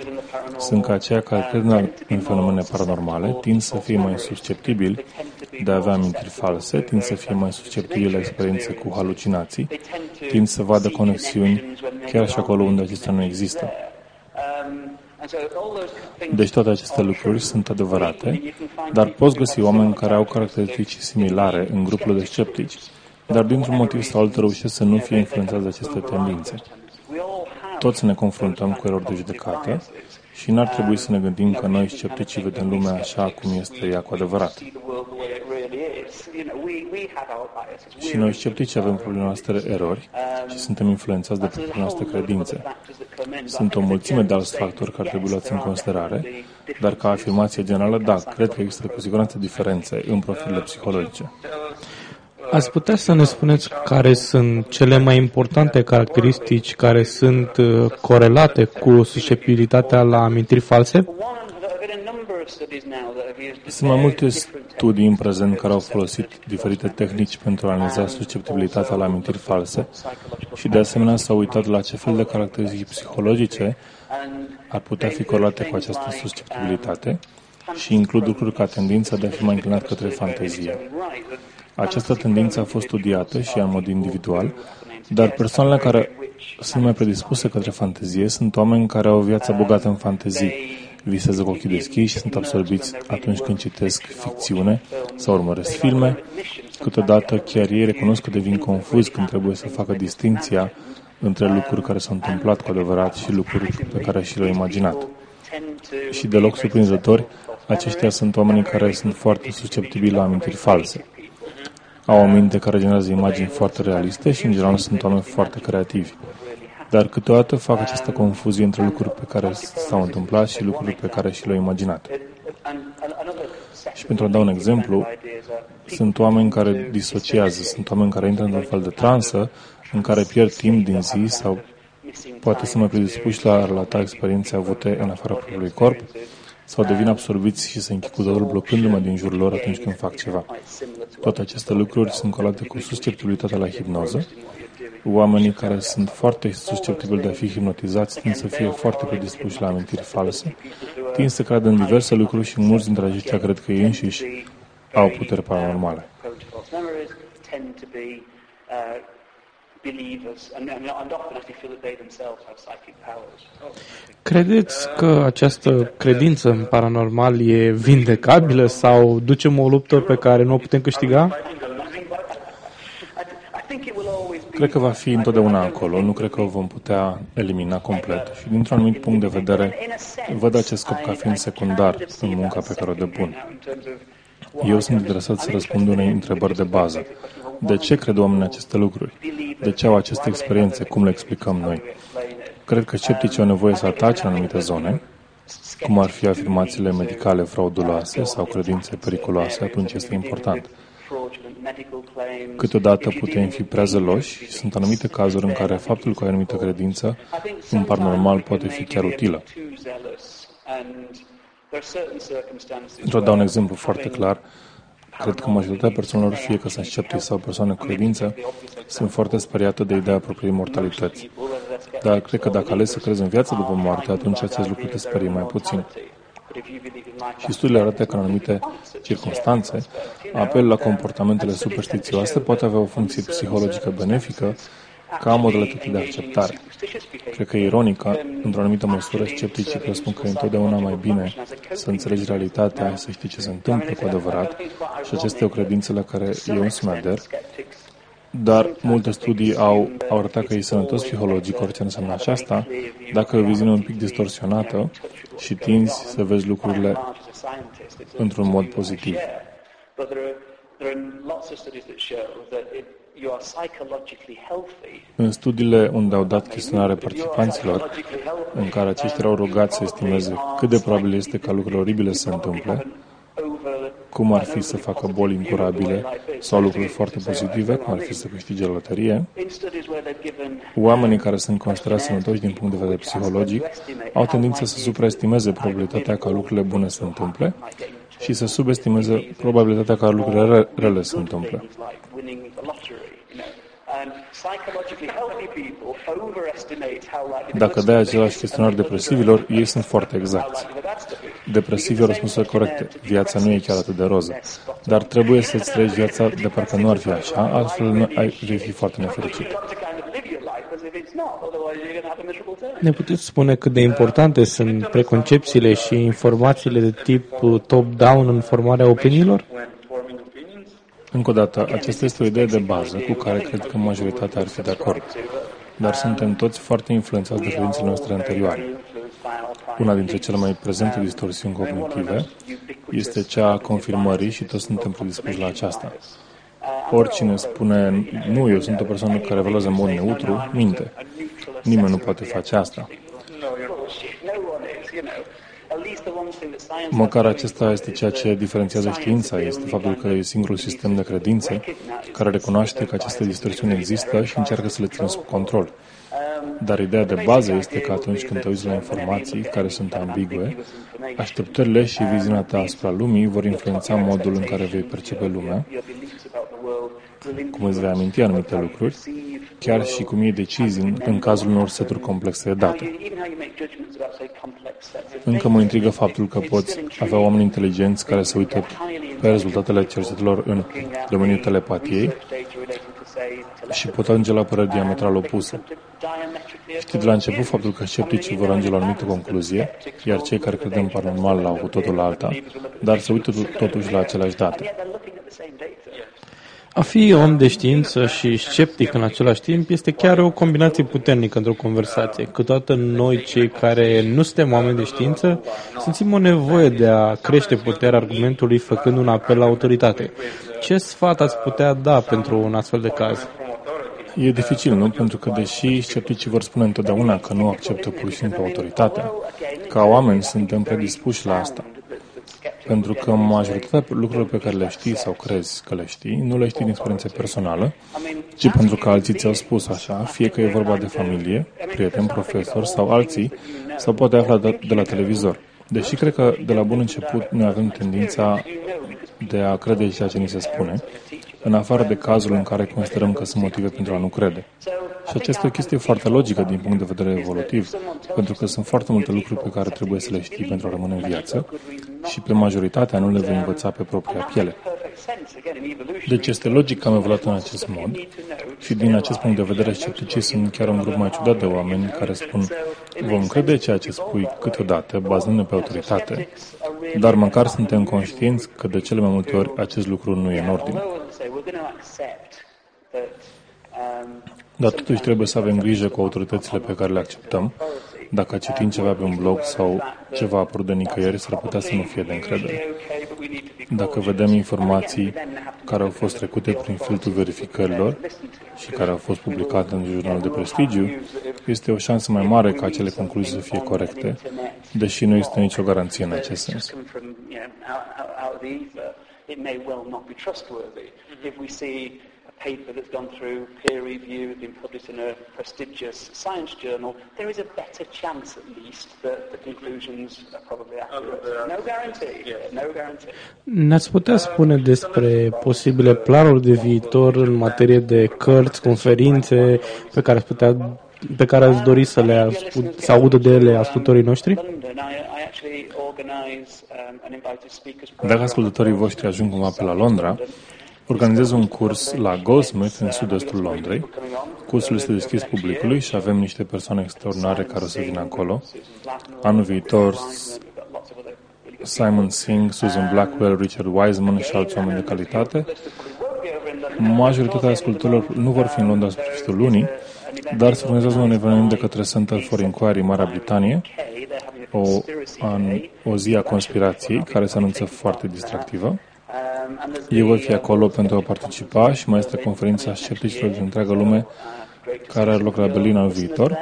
sunt că aceia care cred în fenomene paranormale tind să fie mai susceptibili de a avea amintiri false, tind să fie mai susceptibili la experiențe cu halucinații, tind să vadă conexiuni chiar și acolo unde acestea nu există. Deci toate aceste lucruri sunt adevărate, dar poți găsi oameni care au caracteristici similare în grupul de sceptici, dar dintr-un motiv sau altul reușesc să nu fie influențați de aceste tendințe. Toți ne confruntăm cu erori de judecată și n-ar trebui să ne gândim că noi sceptici vedem lumea așa cum este ea cu adevărat. Și noi sceptici avem propriile noastre erori și suntem influențați de propriile noastre credințe. Sunt o mulțime de alți factori care trebuie luați în considerare, dar ca afirmație generală, da, cred că există cu siguranță diferențe în profilele psihologice. Ați putea să ne spuneți care sunt cele mai importante caracteristici care sunt uh, corelate cu susceptibilitatea la amintiri false? Sunt mai multe studii în prezent care au folosit diferite tehnici pentru a analiza susceptibilitatea la amintiri false și de asemenea s-au uitat la ce fel de caracteristici psihologice ar putea fi corelate cu această susceptibilitate și includ lucruri ca tendința de a fi mai înclinat către fantezie. Această tendință a fost studiată și în mod individual, dar persoanele care sunt mai predispuse către fantezie sunt oameni care au o viață bogată în fantezii, visează cu ochii deschiși și sunt absorbiți atunci când citesc ficțiune sau urmăresc filme. Câteodată chiar ei recunosc că devin confuzi când trebuie să facă distinția între lucruri care s-au întâmplat cu adevărat și lucruri pe care și le-au imaginat. Și deloc surprinzători, aceștia sunt oamenii care sunt foarte susceptibili la amintiri false. Au o minte care generează imagini foarte realiste și, în general, sunt oameni foarte creativi. Dar câteodată fac această confuzie între lucruri pe care s-au întâmplat și lucruri pe care și le-au imaginat. Și pentru a da un exemplu, sunt oameni care disociază, sunt oameni care intră într-un fel de transă în care pierd timp din zi sau poate să mai predispuși la a relata experiențe avute în afara propriului corp sau devin absorbiți și se închid cu totul blocându-mă din jurul lor atunci când fac ceva. Toate aceste lucruri sunt colate cu susceptibilitatea la hipnoză. Oamenii care sunt foarte susceptibili de a fi hipnotizați tind să fie foarte predispuși la amintiri false, tind să creadă în diverse lucruri și mulți dintre aceștia cred că ei înșiși au puteri paranormale. Believers, and, and, and often actually feel that they themselves have psychic powers. Credeți că această credință în paranormal e vindecabilă sau ducem o luptă pe care nu o putem câștiga? Cred că va fi întotdeauna acolo, nu cred că o vom putea elimina complet și dintr-un anumit punct de vedere văd acest scop ca fiind secundar în munca pe care o depun. Eu sunt interesat să răspund unei întrebări de bază. De ce cred oamenii aceste lucruri? De ce au aceste experiențe? Cum le explicăm noi? Cred că scepticii au nevoie să atace în anumite zone, cum ar fi afirmațiile medicale frauduloase sau credințe periculoase, atunci este important. Câteodată putem fi prea zeloși și sunt anumite cazuri în care faptul că ai anumită credință în paranormal poate fi chiar utilă. Pentru a da un exemplu foarte clar, cred că majoritatea persoanelor, fie că sunt sceptici sau persoane cu credință, sunt foarte speriate de ideea propriei mortalități. Dar cred că dacă alegi să crezi în viață după moarte, atunci acest lucru te sperie mai puțin. Și studiile arată că în anumite circunstanțe, apel la comportamentele superstițioase poate avea o funcție psihologică benefică ca modalitate de acceptare. Cred că e ironică, într-o anumită măsură, scepticii presupun că e întotdeauna mai bine să înțelegi realitatea, să știi ce se întâmplă cu adevărat și acesta e o credință la care eu însumi ader, dar multe studii au, au arătat că e sănătos psihologic, orice înseamnă aceasta, dacă e o viziune un pic distorsionată și tinzi să vezi lucrurile într-un mod pozitiv. În studiile unde au dat chestionare participanților, în care aceștia erau rugați să estimeze cât de probabil este ca lucruri oribile să se întâmple, cum ar fi să facă boli incurabile sau lucruri foarte pozitive, cum ar fi să câștige loterie, oamenii care sunt considerați sănătoși din punct de vedere psihologic au tendința să supraestimeze probabilitatea ca lucrurile bune să se întâmple și să subestimeze probabilitatea ca lucrurile rele să se întâmple. Dacă dai același chestionar depresivilor, ei sunt foarte exacti. Depresivii au răspunsuri corecte. Viața nu e chiar atât de roză. Dar trebuie să-ți trăiești viața de parcă nu ar fi așa, altfel nu ai, vei fi foarte nefericit. Ne puteți spune cât de importante sunt preconcepțiile și informațiile de tip top-down în formarea opiniilor? Încă o dată, aceasta este o idee de bază cu care cred că majoritatea ar fi de acord. Dar suntem toți foarte influențați de credințele noastre anterioare. Una dintre cele mai prezente distorsiuni cognitive este cea a confirmării și toți suntem predispuși la aceasta. Oricine spune, nu, eu sunt o persoană care evaluează în mod neutru, minte. Nimeni nu poate face asta. Măcar acesta este ceea ce diferențiază știința, este faptul că e singurul sistem de credințe care recunoaște că aceste distorsiuni există și încearcă să le țină sub control. Dar ideea de bază este că atunci când te uiți la informații care sunt ambigue, așteptările și viziunea ta asupra lumii vor influența modul în care vei percepe lumea, cum îți vei aminti anumite lucruri, chiar și cum iei decizii în, în cazul unor seturi complexe de date. Încă mă intrigă faptul că poți avea oameni inteligenți care se uită pe rezultatele cercetărilor în domeniul telepatiei și pot ajunge la păreri diametral opuse. Știi de la început faptul că scepticii vor ajunge la o anumită concluzie, iar cei care cred în paranormal la au cu totul alta, dar se uită totuși la aceleași date. A fi om de știință și sceptic în același timp este chiar o combinație puternică într-o conversație. Câteodată noi, cei care nu suntem oameni de știință, simțim o nevoie de a crește puterea argumentului făcând un apel la autoritate. Ce sfat ați putea da pentru un astfel de caz? E dificil, nu? Pentru că deși scepticii vor spune întotdeauna că nu acceptă pur și simplu autoritatea, ca oameni suntem predispuși la asta. Pentru că majoritatea lucrurilor pe care le știi sau crezi că le știi, nu le știi din experiență personală, ci pentru că alții ți-au spus așa, fie că e vorba de familie, prieten, profesor sau alții, sau poate afla de, de la televizor. Deși cred că de la bun început noi avem tendința de a crede ceea ce ni se spune, în afară de cazul în care considerăm că sunt motive pentru a nu crede. Și aceasta e o chestie foarte logică din punct de vedere evolutiv, pentru că sunt foarte multe lucruri pe care trebuie să le știi pentru a rămâne în viață și pe majoritatea nu le vei învăța pe propria piele. Deci este logic că am evoluat în acest mod și din acest punct de vedere scepticii sunt chiar un grup mai ciudat de oameni care spun vom crede ceea ce spui câteodată, bazându-ne pe autoritate, dar măcar suntem conștienți că de cele mai multe ori acest lucru nu e în ordine. Dar totuși trebuie să avem grijă cu autoritățile pe care le acceptăm. Dacă citim ceva pe un blog sau ceva apărut de nicăieri, s-ar putea să nu fie de încredere. Dacă vedem informații care au fost trecute prin filtrul verificărilor și care au fost publicate în jurnal de prestigiu, este o șansă mai mare ca acele concluzii să fie corecte, deși nu există nicio garanție în acest sens. It may well not be trustworthy. If we see paper that's gone through peer review, been published in a prestigious science journal, there is a better chance at least that the conclusions are probably accurate. No guarantee. No guarantee. Ne-ați putea spune despre posibile planuri de viitor în materie de cărți, conferințe pe care ați putea pe care ați dori să le ascult, să audă de ele ascultătorii noștri? Dacă ascultătorii voștri ajung cumva pe la Londra, Organizez un curs la Goldsmith, în sud-estul Londrei. Cursul este deschis publicului și avem niște persoane extraordinare care o să vină acolo. Anul viitor, Simon Singh, Susan Blackwell, Richard Wiseman și alți oameni de calitate. Majoritatea ascultătorilor nu vor fi în Londra spre sfârșitul lunii, dar se organizează un eveniment de către Center for Inquiry Marea Britanie, o, an, o zi a conspirației, care se anunță foarte distractivă. Eu voi fi acolo pentru a participa și mai este conferința scepticilor din întreaga lume care are loc la Berlin al viitor.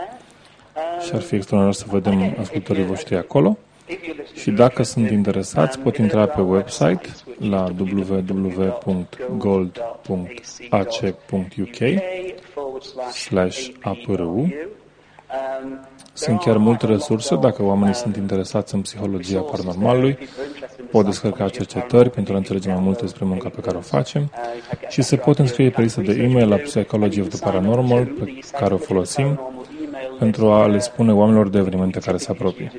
și ar fi extraordinar să vedem ascultătorii voștri acolo. Și dacă sunt interesați, pot intra pe website la www.gold.ac.uk slash apru sunt chiar multe resurse dacă oamenii sunt interesați în psihologia paranormalului, pot descărca cercetări pentru a înțelege mai multe despre munca pe care o facem și se pot înscrie pe lista de e-mail la Psychology of the Paranormal pe care o folosim pentru a le spune oamenilor de evenimente care se apropie.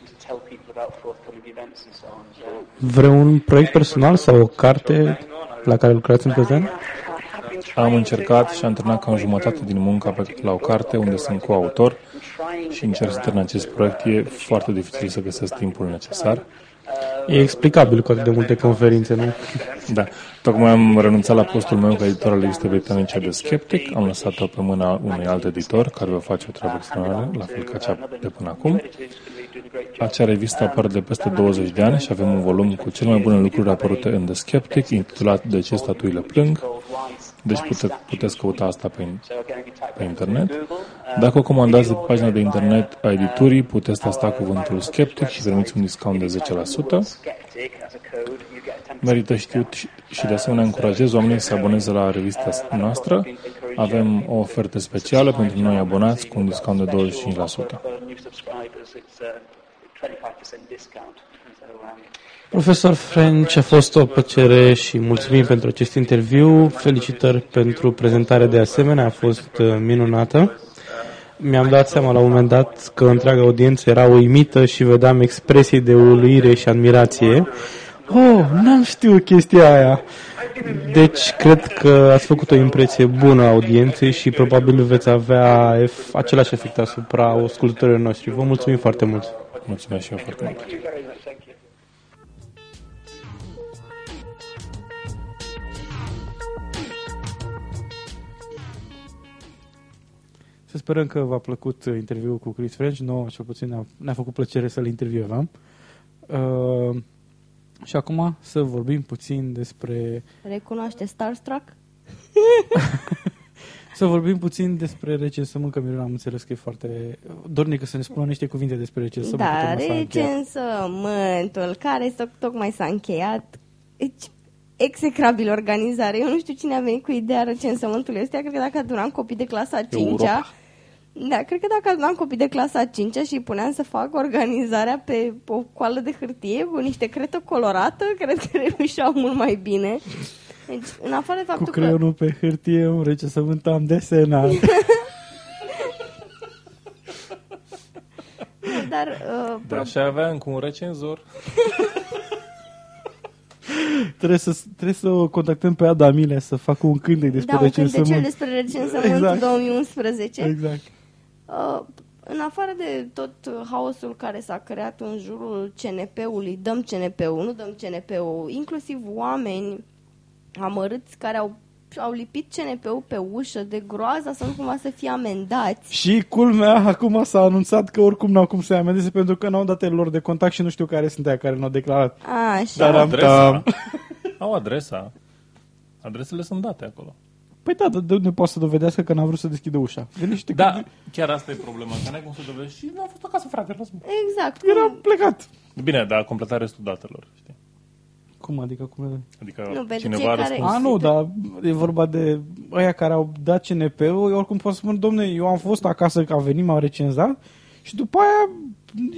Vreun proiect personal sau o carte la care lucrați în prezent? Am încercat și am terminat cam jumătate din munca pe la o carte unde sunt coautor și încerc să termin acest proiect. E foarte dificil să găsesc timpul necesar. E explicabil cu atât de multe conferințe, nu? [laughs] Da. Tocmai am renunțat la postul meu ca editor al revistei britanice de Skeptic. Am lăsat-o pe mâna unui alt editor care va face o treabă extraordinară, la fel ca cea de până acum. Acea revistă apare de peste 20 de ani și avem un volum cu cele mai bune lucruri apărute în The Skeptic, intitulat De ce statuile plâng, deci pute, puteți căuta asta pe, pe internet. Dacă o comandați de pagina de internet a editurii, puteți testa cuvântul Skeptic și primiți un discount de 10%. Merită știut și de asemenea încurajez oamenii să aboneze la revista noastră. Avem o ofertă specială pentru noi abonați cu un discount de 25%. Profesor French, a fost o plăcere și mulțumim pentru acest interviu. Felicitări pentru prezentare de asemenea, a fost uh, minunată. Mi-am dat seama la un moment dat că întreaga audiență era uimită și vedeam expresii de uluire și admirație. Oh, n-am știut chestia aia. Deci, cred că ați făcut o impresie bună audienței și probabil veți avea același efect asupra ascultătorilor noștri. Vă mulțumim foarte mult. Mulțumesc și eu foarte mult. Să sperăm că v-a plăcut interviul cu Chris French. Nouă, cel puțin, ne-a, ne făcut plăcere să-l intervievăm. Uh, și acum să vorbim puțin despre... Recunoaște Starstruck? [laughs] să vorbim puțin despre recensământ, că Miruna am înțeles că e foarte dornică să ne spună niște cuvinte despre recensământ. Da, recensământul care tocmai s-a încheiat. Deci, execrabil organizare. Eu nu știu cine a venit cu ideea recensământului ăsta. Cred că dacă adunam copii de clasa 5 -a, da, cred că dacă adunam copii de clasa 5 și îi puneam să facă organizarea pe o coală de hârtie cu niște cretă colorată, cred că [laughs] reușeau mult mai bine. Deci, în afară de faptul cu creionul că... pe hârtie, un recensământ am desenat. [laughs] Dar, uh, da, și aveam cu un recenzor. [laughs] trebuie, să, trebuie să o contactăm pe Ada Milea să facă un cântec despre Da, un cântecel recensământ. despre recensământul Exact. 2011. Exact. Uh, în afară de tot haosul care s-a creat în jurul CNP-ului, dăm CNP-ul, nu dăm CNP-ul, inclusiv oameni amărâți care au, au lipit CNP-ul pe ușă de groaza să nu cumva să fie amendați. Și culmea, acum s-a anunțat că oricum n-au cum să-i amendeze pentru că n-au datele lor de contact și nu știu care sunt aia care n-au declarat. Așa. Dar Au am- adresa. [laughs] Au adresa. Adresele sunt date acolo. Păi da, dar de unde poate să dovedească că n-a vrut să deschidă ușa? Gândește Da, că chiar asta e problema. Că n-ai cum să dovedești și nu a fost acasă, frate, lasă-mă. Exact. era plecat. Bine, dar a completat restul datelor, știi? Cum adică? Cum Adică Nu, pentru cineva cei a care- răspuns. A, nu, dar e vorba de ăia care au dat CNP-ul, eu oricum pot să spun, domne, eu am fost acasă că a venit, m-au recenzat și după aia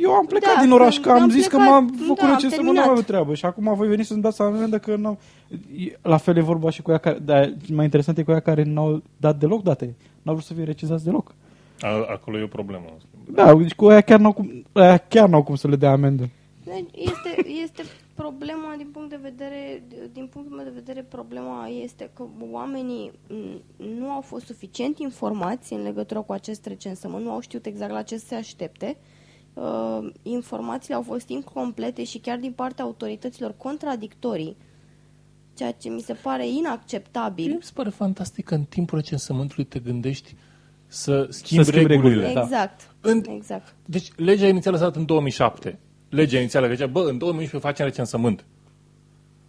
eu am plecat Da, din oraș, că că am am zis că plecat, m-am făcut da, am recensământ, nu terminat. am avut treabă și acum voi veni să-mi dați amendă că n-am... E- La fel e vorba și cu ea care, dar mai interesant e cu ea care n-au dat deloc date, n-au vrut să fie recenzați deloc. A, acolo e o problemă. în schimb. Da, deci cu aia chiar n-au cum, aia chiar n-au cum să le dea amendă. Deci Este, este problema din punct de vedere, din punctul meu de vedere, problema este că oamenii m, nu au fost suficient informați în legătură cu acest recensământ, nu au știut exact la ce să se aștepte. Uh, informațiile au fost incomplete și chiar din partea autorităților contradictorii, ceea ce mi se pare inacceptabil. Mi se pare fantastic că în timpul recensământului te gândești să schimbi, schimbi regulile. regulile. da. Exact, În- exact. Deci legea inițială s-a dat în 2007. Legea inițială că zicea, bă, în 2011 facem recensământ.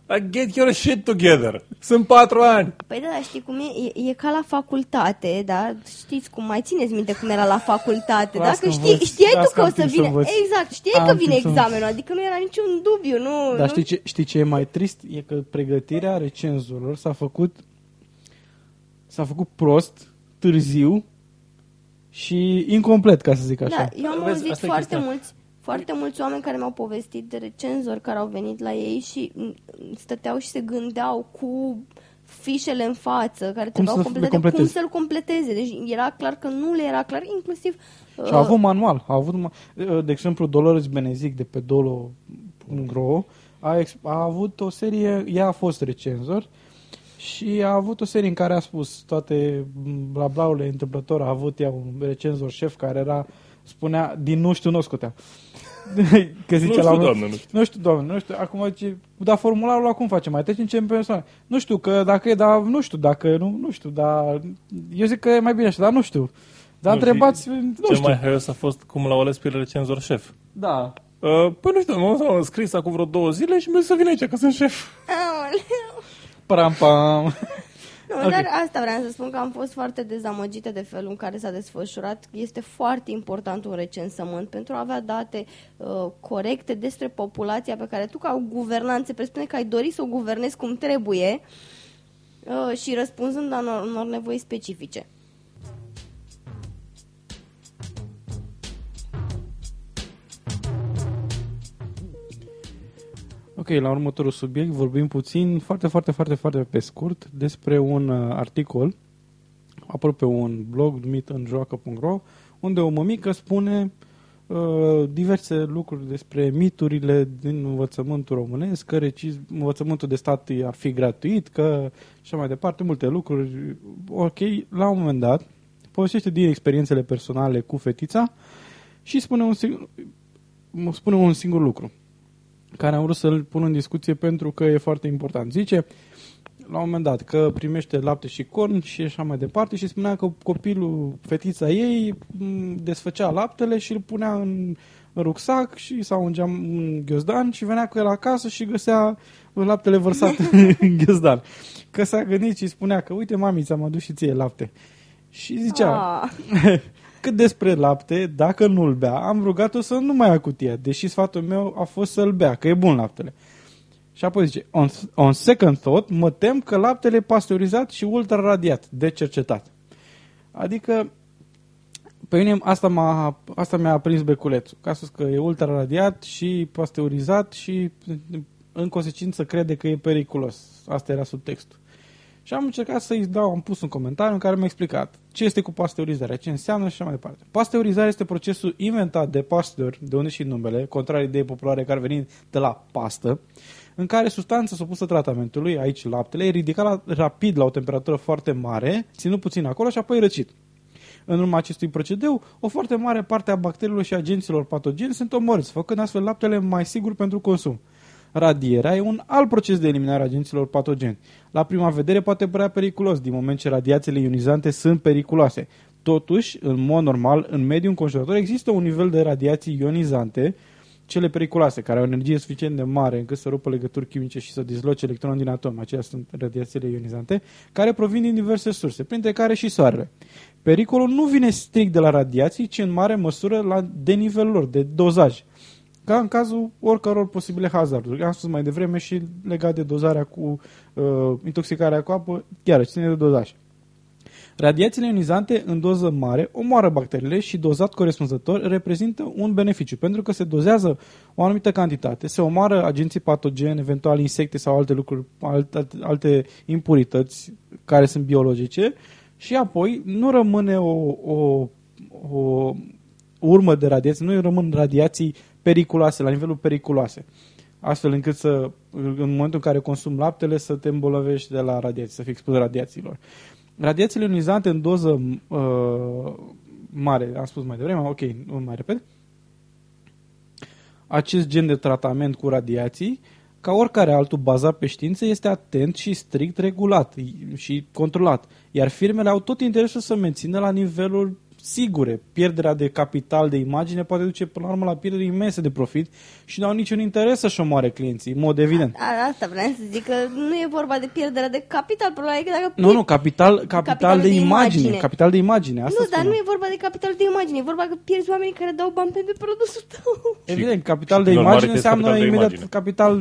Like, get your shit together. Sunt patru ani. Păi da, dar știi cum e? E, e ca la facultate, da? Știți cum, mai țineți minte cum era la facultate, Las Dacă că știi, învăț, știai las tu că că o am să timp să vină, învăț. exact, știai Am că vine timp să învăț. examenul, adică nu era niciun dubiu, nu... Dar nu... știi ce, știi ce e mai trist? E că pregătirea recenzorilor s-a făcut s-a făcut prost, târziu și incomplet, ca să zic așa. Da, eu am Vezi, auzit asta e foarte chestia. mulți, foarte mulți oameni care mi-au povestit de recenzori care au venit la ei și m, stăteau și se gândeau cu fișele în față, care trebuiau să le completate, cum completeze. să-l completeze. Deci era clar că nu le era clar, inclusiv... Și a avut manual. A avut, ma- de exemplu, Dolores Benezic de pe dolo.ro a, ex- a avut o serie, ea a fost recenzor și a avut o serie în care a spus toate bla blaurile întâmplător. A avut ea un recenzor șef care era, spunea, din nu știu, nu o scotea. [laughs] Că zice Nu la știu, un moment- doamnă, nu știu. Nu știu, doamne, nu știu. Acum zice, dar formularul acum facem? Mai trecem ce persoană. Nu știu că dacă e, dar nu știu dacă nu, nu știu, dar eu zic că e mai bine așa, dar nu știu. Dar Nu, întrebați, și nu Cel știu. mai haios a fost cum l-au ales pe recenzor șef. Da. Uh, păi nu știu, m-am am scris acum vreo două zile și mi să vin aici că sunt șef. Aoleu. Pam, pam. [laughs] Nu, Ok. dar asta vreau să spun că am fost foarte dezamăgită de felul în care s-a desfășurat. Este foarte important un recensământ pentru a avea date uh, corecte despre populația pe care tu ca guvernant se presupune că ai dori să o guvernezi cum trebuie uh, și răspunzând la unor, unor nevoi specifice. Ok, la următorul subiect vorbim puțin, foarte, foarte, foarte, foarte pe scurt, despre un uh, articol apărut pe un blog numit înjoacă.ro unde o mămică spune uh, diverse lucruri despre miturile din învățământul românesc, că reciz, învățământul de stat ar fi gratuit, că și așa mai departe, multe lucruri. Ok, la un moment dat, povestește din experiențele personale cu fetița și spune un, singur, spune un singur lucru care am vrut să-l pun în discuție pentru că e foarte important. Zice, la un moment dat, că primește lapte și corn și așa mai departe și spunea că copilul, fetița ei, m, desfăcea laptele și îl punea în, în rucsac și sau în, geam, în ghiozdan și venea cu el acasă și găsea laptele vărsat [laughs] în ghiozdan. Că s-a gândit și spunea că, uite, mami, ți-am adus și ție lapte. Și zicea, Ah, [laughs] cât despre lapte, dacă nu-l bea, am rugat-o să nu mai ia cutia, deși sfatul meu a fost să-l bea, că e bun laptele. Și apoi zice, on, on second thought, mă tem că laptele e pasteurizat și ultraradiat, de cercetat. Adică, pe mine asta, m-a, asta mi-a prins beculețul. Ca să spun că e ultraradiat și pasteurizat și în consecință crede că e periculos. Asta era subtextul. Și am încercat să-i dau, am pus un comentariu în care mi-a explicat ce este cu pasteurizarea, ce înseamnă și așa mai departe. Pasteurizarea este procesul inventat de Pasteur, de unde și numele, contrar ideii populare care veni de la pastă, în care substanța supusă tratamentului, aici laptele, e ridicat la, rapid la o temperatură foarte mare, ținut puțin acolo și apoi răcit. În urma acestui procedeu, o foarte mare parte a bacteriilor și agenților patogeni sunt omorâți, făcând astfel laptele mai sigur pentru consum. Radierea e un alt proces de eliminare a agenților patogeni. La prima vedere poate părea periculos, din moment ce radiațiile ionizante sunt periculoase. Totuși, în mod normal, în mediul înconjurător există un nivel de radiații ionizante, cele periculoase, care au o energie suficient de mare încât să rupă legături chimice și să dizloce electronul din atom, acelea sunt radiațiile ionizante, care provin din diverse surse, printre care și soarele. Pericolul nu vine strict de la radiații, ci în mare măsură la, de nivelul lor, de dozaj. Ca în cazul oricăror posibile hazarduri. Am spus mai devreme și legat de dozarea cu uh, intoxicarea cu apă, chiar ține de dozaj. Radiațiile ionizante în doză mare omoară bacteriile și dozat corespunzător reprezintă un beneficiu, pentru că se dozează o anumită cantitate, se omoară agenții patogeni, eventual insecte sau alte lucruri, alte, alte impurități care sunt biologice și apoi nu rămâne o, o, o urmă de radiații, nu rămân radiații periculoase, la nivelul periculoase. Astfel încât să, în momentul în care consumi laptele, să te îmbolnăvești de la radiații, să fii expus radiațiilor. Radiațiile ionizante în doză uh, mare, am spus mai devreme, ok, nu mai repet, acest gen de tratament cu radiații, ca oricare altul bazat pe știință, este atent și strict regulat și controlat. Iar firmele au tot interesul să mențină la nivelul sigure. Pierderea de capital, de imagine, poate duce până la urmă la pierderi imense de profit și nu au niciun interes să-și omoare clienții, în mod evident. A, asta vreau să zic că nu e vorba de pierderea de capital, probabil că dacă Nu, nu, capital, capital, Capital de, de imagine. imagine. Capital de imagine, asta nu, dar spun. nu e vorba de capital de imagine, e vorba că pierzi oamenii care dau bani pentru produsul tău. [laughs] Evident, capital și de prin urmare imagine pierzi înseamnă capital de imediat imagine. capital,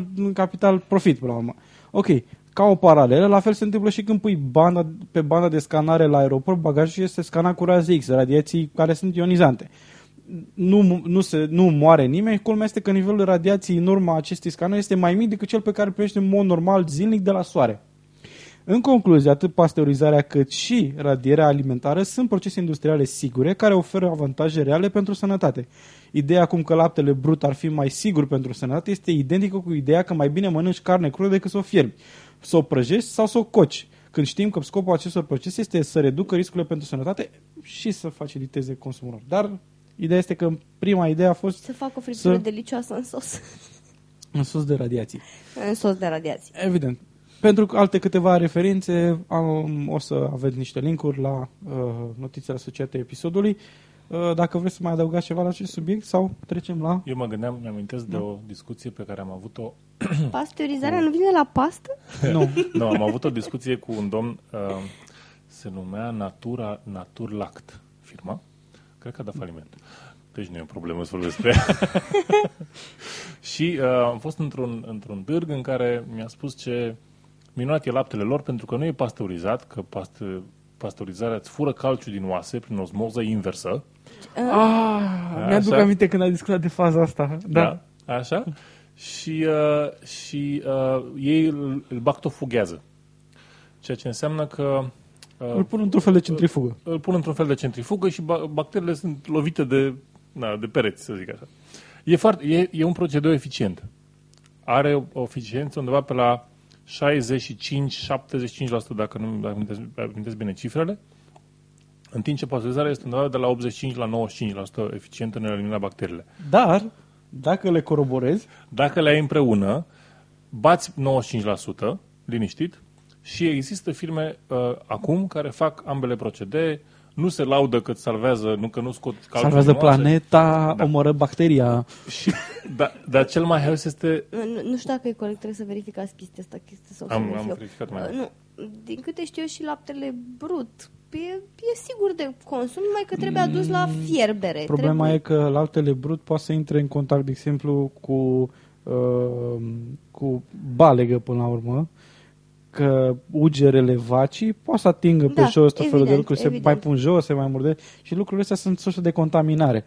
capital profit, până la urmă. Ok, ca o paralelă, la fel se întâmplă și când pui banda, pe banda de scanare la aeroport, bagajul este scanat cu raze X, radiații care sunt ionizante. Nu, nu, se, nu moare nimeni, culmea este că nivelul de radiații în urma acestui scanări este mai mic decât cel pe care îl primește în mod normal zilnic de la soare. În concluzie, atât pasteurizarea cât și radierea alimentară sunt procese industriale sigure care oferă avantaje reale pentru sănătate. Ideea acum că laptele brut ar fi mai sigur pentru sănătate este identică cu ideea că mai bine mănânci carne crudă decât să o fierbi, să o prăjești sau să o coci. Când știm că scopul acestor procese este să reducă riscurile pentru sănătate și să faciliteze consumul lor. Dar ideea este că prima idee a fost Să fac o friptură Să- delicioasă în sos. [laughs] în sus de radiații. în sos de radiații. Evident. Pentru alte câteva referințe am, o să aveți niște linkuri la uh, notițele asociate episodului. Uh, dacă vreți să mai adăugați ceva la acest subiect sau trecem la... Eu mă gândeam, mi-amintesc de o discuție pe care am avut-o [coughs] Pasteurizarea nu vine la pastă? [laughs] Nu. Nu, am avut o discuție cu un domn, uh, se numea Natura Naturlact, firma. Cred că a dat faliment. Deci nu e o problemă să vorbesc despre ea. [laughs] și uh, am fost într-un, într-un târg în care mi-a spus ce minunat e laptele lor pentru că nu e pasteurizat, că past, pasteurizarea îți fură calciu din oase prin osmoză inversă. Ah, mi-aduc Așa. aminte când ai discutat de faza asta. Da. da așa. Și, uh, și uh, ei îl, îl bactofughează. Ceea ce înseamnă că uh, Îl pun într-un fel de centrifugă. îl pun într-un fel de centrifugă și ba- bacteriile sunt lovite de, na, de pereți, să zic așa. E, foarte, e, e un procedeu eficient. Are o o eficiență undeva pe la 65-75%, dacă nu dacă amintesc, amintesc bine cifrele, în timp ce pasteurizarea este undeva de la 85 la 95% eficientă în a elimina bacteriile. Dar, dacă le coroborezi, Dacă le ai împreună, bați 95%, liniștit, și există firme uh, acum care fac ambele procedee, nu se laudă că îți salvează, nu că nu scot calciul salvează din oase. planeta, Da. omoră bacteria. Și, da, dar cel mai haios este... Nu, nu știu dacă e corect, trebuie să verificați chestia asta. Chestia sau să Am- nu am fiu. verificat mai Uh, mult. Nu, din câte știu eu și laptele brut, e, e sigur de consum, numai că trebuie adus la fierbere. Problema trebuie... e că laptele brut poate să intre în contact, de exemplu, cu, uh, cu balegă până la urmă, că ugerele vacii poate să atingă pe Da, jos tot felul de evident, lucruri, se evident. mai pun jos, se mai murde și lucrurile astea sunt surse de contaminare.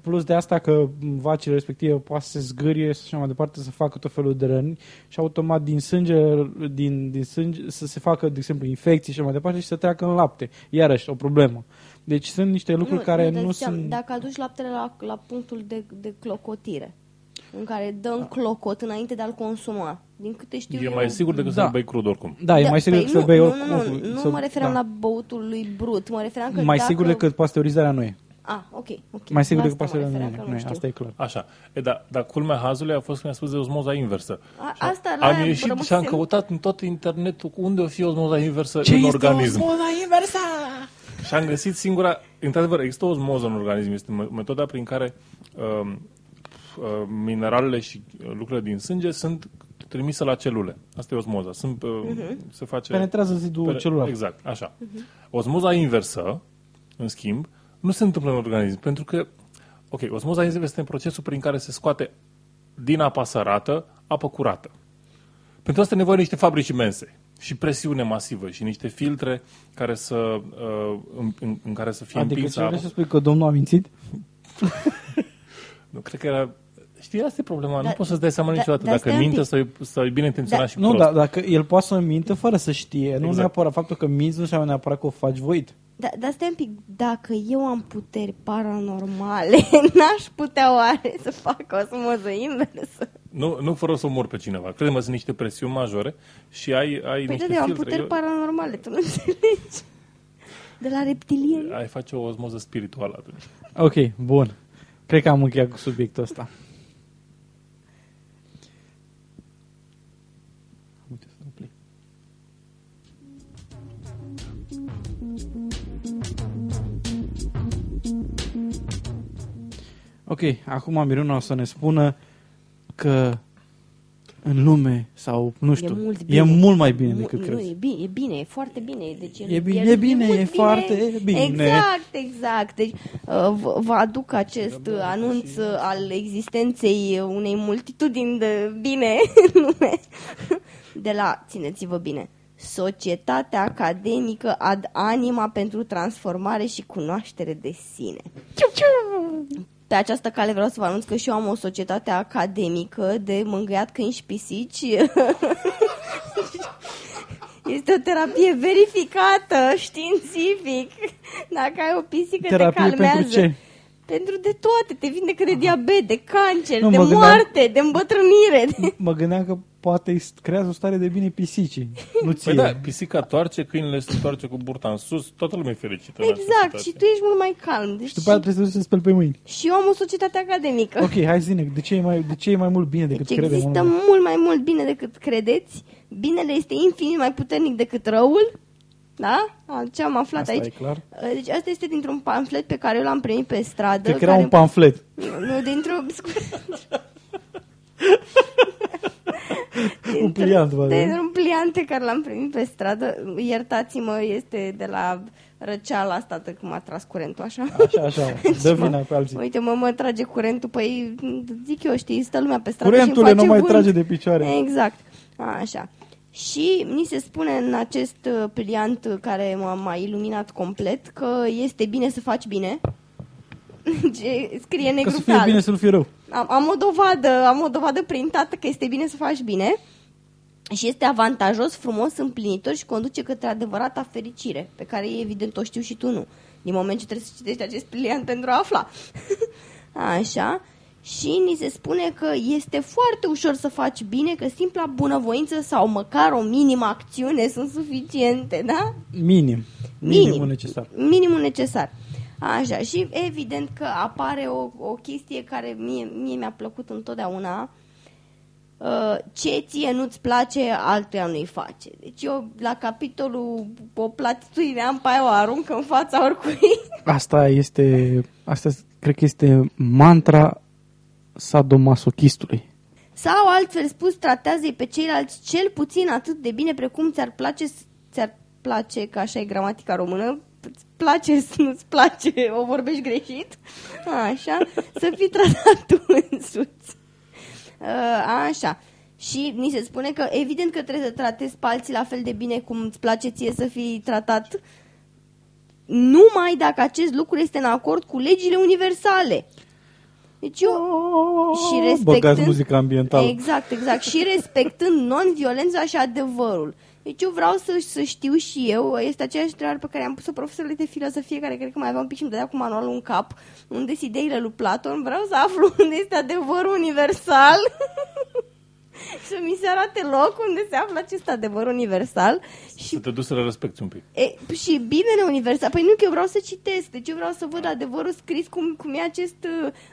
Plus de asta că vacile respective poate să se zgârie și așa mai departe, să facă tot felul de răni și automat din sânge, din, din sânge să se facă, de exemplu, infecții și așa mai departe și să treacă în lapte. Iarăși, o problemă. Deci sunt niște lucruri care dar nu ziceam, sunt... Dacă aduci laptele la, la punctul de, de clocotire. În care dă în clocot înainte de a-l consuma. Din câte știu E eu... mai sigur decât Da. să-l bei crud oricum. Da, e mai sigur păi să nu, bei nu, oricum. Nu, nu, nu să- mă referam da. la băutul lui brut, mă referam că Mai dacă... sigur decât pasteurizarea nu e. Ah, ok, ok. Mai sigur La decât asta mă pasteurizarea nu refeream, e. că Nu e, știu. asta e clar. Așa. E, da, dar culmea hazului a fost când a spus de osmoza inversă. A, Și asta la am aia ieșit și am rămăsem- căutat în tot internetul unde o fi osmoza inversă Ce în este organism. osmoza inversă? Și am găsit singura... Într-adevăr, există o osmoză în organism. Este me- metoda prin care um, uh, mineralele și uh, lucrurile din sânge sunt trimise la celule. Asta e osmoza. Sunt, uh, Se face... Penetrează zidul Pere- celular. Exact, așa. Osmoza inversă, în schimb, nu se întâmplă în organism, pentru că, ok, osmoza inversă este procesul prin care se scoate din apa sărată apă curată. Pentru asta e nevoie de niște fabrici imense și presiune masivă și niște filtre care să, uh, în, în, în care să fie Adică împinsă ce vrei apa. să spui că domnul a mințit? [laughs] Nu, cred că era... Știi, asta e problema. nu Da- poți să-ți dai seama da- niciodată dar dacă stai un minte pic. sau e, sau e bine intenționat Da- și Nu, prost. dar dacă el poate să mintă fără să știe, nu Exact. neapărat faptul că minți nu înseamnă neapărat că o faci voit. Da, dar stai un pic, dacă eu am puteri paranormale, [laughs] n-aș putea oare să fac osmoză inversă? Nu, nu fără să omor pe cineva. Crede-mă, sunt niște presiuni majore și ai, ai Păi niște da, eu am filtre. puteri Eu- paranormale, tu nu înțelegi? De la reptilieni. ai face o osmoză spirituală atunci. Ok, bun. Cred că am încheiat cu subiectul ăsta. Ok, acum Miruna o să ne spună că în lume sau nu știu, e mult, e bine. mult mai bine Mu- decât nu, crezi. E bine, e bine, e foarte bine. Deci el, E bine, el, e bine, mult e foarte bine. Exact, exact. Deci uh, v- vă aduc acest uh, anunț uh, al existenței unei multitudini de bine [laughs] în lume. De la, țineți-vă bine, Societatea Academică ad Anima pentru Transformare și Cunoaștere de Sine. Pe această cale vreau să vă anunț că și eu am o societate academică de mângâiat câini și pisici. [laughs] Este o terapie verificată științific. Dacă ai o pisică Terapie te calmează. pentru ce? Pentru de toate. Te vindecă de diabet, de cancer, Nu, de mă gândeam- moarte, de îmbătrânire. De... [laughs] Mă gândeam că poate îi creează o stare de bine pisicii. Nu ție. Păi da, pisica toarce, câinele se întoarce cu burta în sus, toată lumea e fericită. în Exact. această Și tu ești mult mai calm. Deci Și după aia trebuie să se speli pe mâini. și eu am o societate academică. Ok, hai zine, de ce e mai, de ce e mai mult bine decât Deci credem? există oamenii? mult mai mult bine decât credeți. Binele este infinit mai puternic decât răul. Da? A, Ce am aflat Asta aici. e clar. Deci asta este dintr-un pamflet pe care eu l-am primit pe stradă. Cred că era care... un pamflet. Nu, nu dintr-o... [laughs] Un pliant, vă de un pliant pe care l-am primit pe stradă. Iertați-mă, este de la răceala asta de cum a tras curentul, așa. Așa, așa, [laughs] mă. dă Mă- vina pe alții. Uite, mă, mă trage curentul, păi zic eu, știi, stă lumea pe stradă Curentule, și îmi nu face mai vânt. trage de picioare. Exact, așa. Și ni se spune în acest uh, pliant uh, care m-a, m-a iluminat complet că este bine să faci bine. [laughs] Ce scrie Că negru să pe fie alb. bine, să nu fie rău. Am, am o dovadă, am o dovadă printată că este bine să faci bine și este avantajos, frumos, împlinitor și conduce către adevărata fericire, pe care evident o știu și tu nu. Din moment ce trebuie să citești acest pliant pentru a afla. [laughs] Așa. Și ni se spune că este foarte ușor să faci bine, că simpla bunăvoință sau măcar o minimă acțiune sunt suficiente, da? Minim. Minimul necesar. Minimul necesar. Așa, și evident că apare o, o chestie care mie, mie mi-a plăcut întotdeauna. Uh, ce ție nu-ți place, altuia nu-i face. Deci eu la capitolul o platitudine am pe aia, o arunc în fața oricui. Asta este, asta cred că este mantra sadomasochistului. Sau altfel spus, tratează-i pe ceilalți cel puțin atât de bine precum ți-ar place, ți-ar place, că așa e gramatica română, îți place, [laughs] nu-ți place, o vorbești greșit, așa, să fii tratat tu [laughs] însuți. Uh, Așa. Și ni se spune că evident că trebuie să tratezi pe alții la fel de bine cum îți place ție să fii tratat numai dacă acest lucru este în acord cu legile universale. Deci eu și Băgați respectând muzica ambientală. Exact, exact. Și respectând non-violența și adevărul. Deci eu vreau să, să știu și eu, este aceeași întrebare pe care am pus-o profesorului de filozofie, care cred că mai avea un pic și îmi dădea cu manualul în cap, unde sunt ideile lui Platon, vreau să aflu [laughs] unde este adevărul universal [laughs] [laughs] să mi se arate loc unde se află acest adevăr universal și Să te duci să le respecti un pic. E, și binele universal. Păi nu că eu vreau să citesc, deci eu vreau să văd adevărul scris cum, cum e acest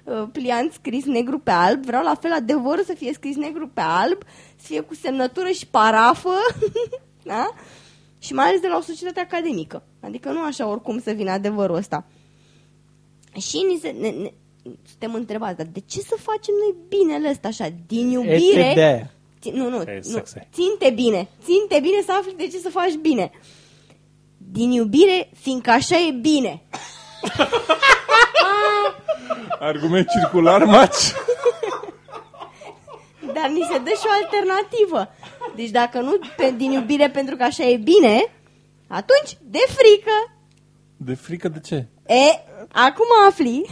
uh, pliant scris negru pe alb. Vreau la fel adevărul să fie scris negru pe alb, să fie cu semnătură și parafă, [laughs] da? Și mai ales de la o societate academică. Adică nu așa oricum să vină adevărul ăsta. Și ni se, ne, ne, suntem întrebați, dar de ce să facem noi binele ăsta așa? Din iubire... Este de aia. Ți- Nu, nu, E nu. sexy. Ținte bine. Ținte bine să afli de ce să faci bine. Din iubire, fiindcă așa e bine. [laughs] Argument circular, maci? Dar ni se dă și o alternativă. Deci dacă nu pe, din iubire pentru că așa e bine, atunci de frică. De frică de ce? E, acum afli.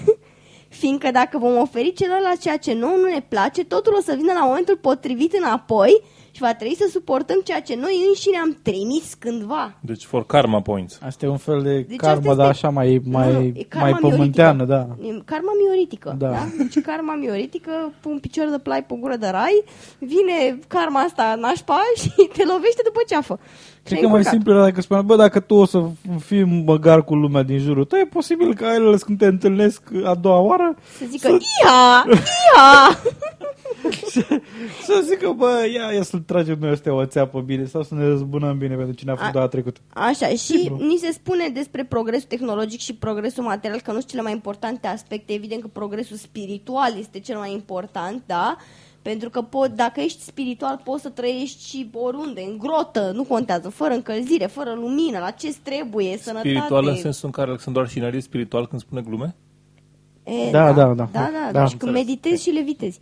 Fiindcă dacă vom oferi celălalt ceea ce nouă nu ne place, totul o să vină la momentul potrivit înapoi și va trebui să suportăm ceea ce noi înșine am trimis cândva. Deci for karma points. Asta e un fel de Deci karma, asta dar este- așa mai, mai, Nu, nu, e karma mai pământeană, da. mioritică. E Karma mioritică, Da. da. da? Deci karma mioritică, pe un picior de plai pe gură de rai, vine karma asta nașpa [laughs] și te lovește după ceafă. Cred Și că ai mai încurcat. simplu era dacă spunea, bă, dacă tu o să fii măgar cu lumea din jurul tău, e posibil ca ele când te întâlnesc a doua oară Să zică, ia, ia! [laughs] să zică, bă, ia, ia să-l tragem noi ăstea o țeapă bine sau să ne răzbunăm bine pentru cine a fost A- data trecută. Așa, și Simplu. ni se spune despre progresul tehnologic și progresul material că nu sunt cele mai importante aspecte. Evident că progresul spiritual este cel mai important, da? Pentru că pot, dacă ești spiritual, poți să trăiești și oriunde, în grotă, nu contează, fără încălzire, fără lumină, la ce trebuie, sănătate. Spiritual în sensul în care Alexandru Arșinari e spiritual când spune glume? E, Da, da, da. Da, da, Da. deci când meditezi și levitezi.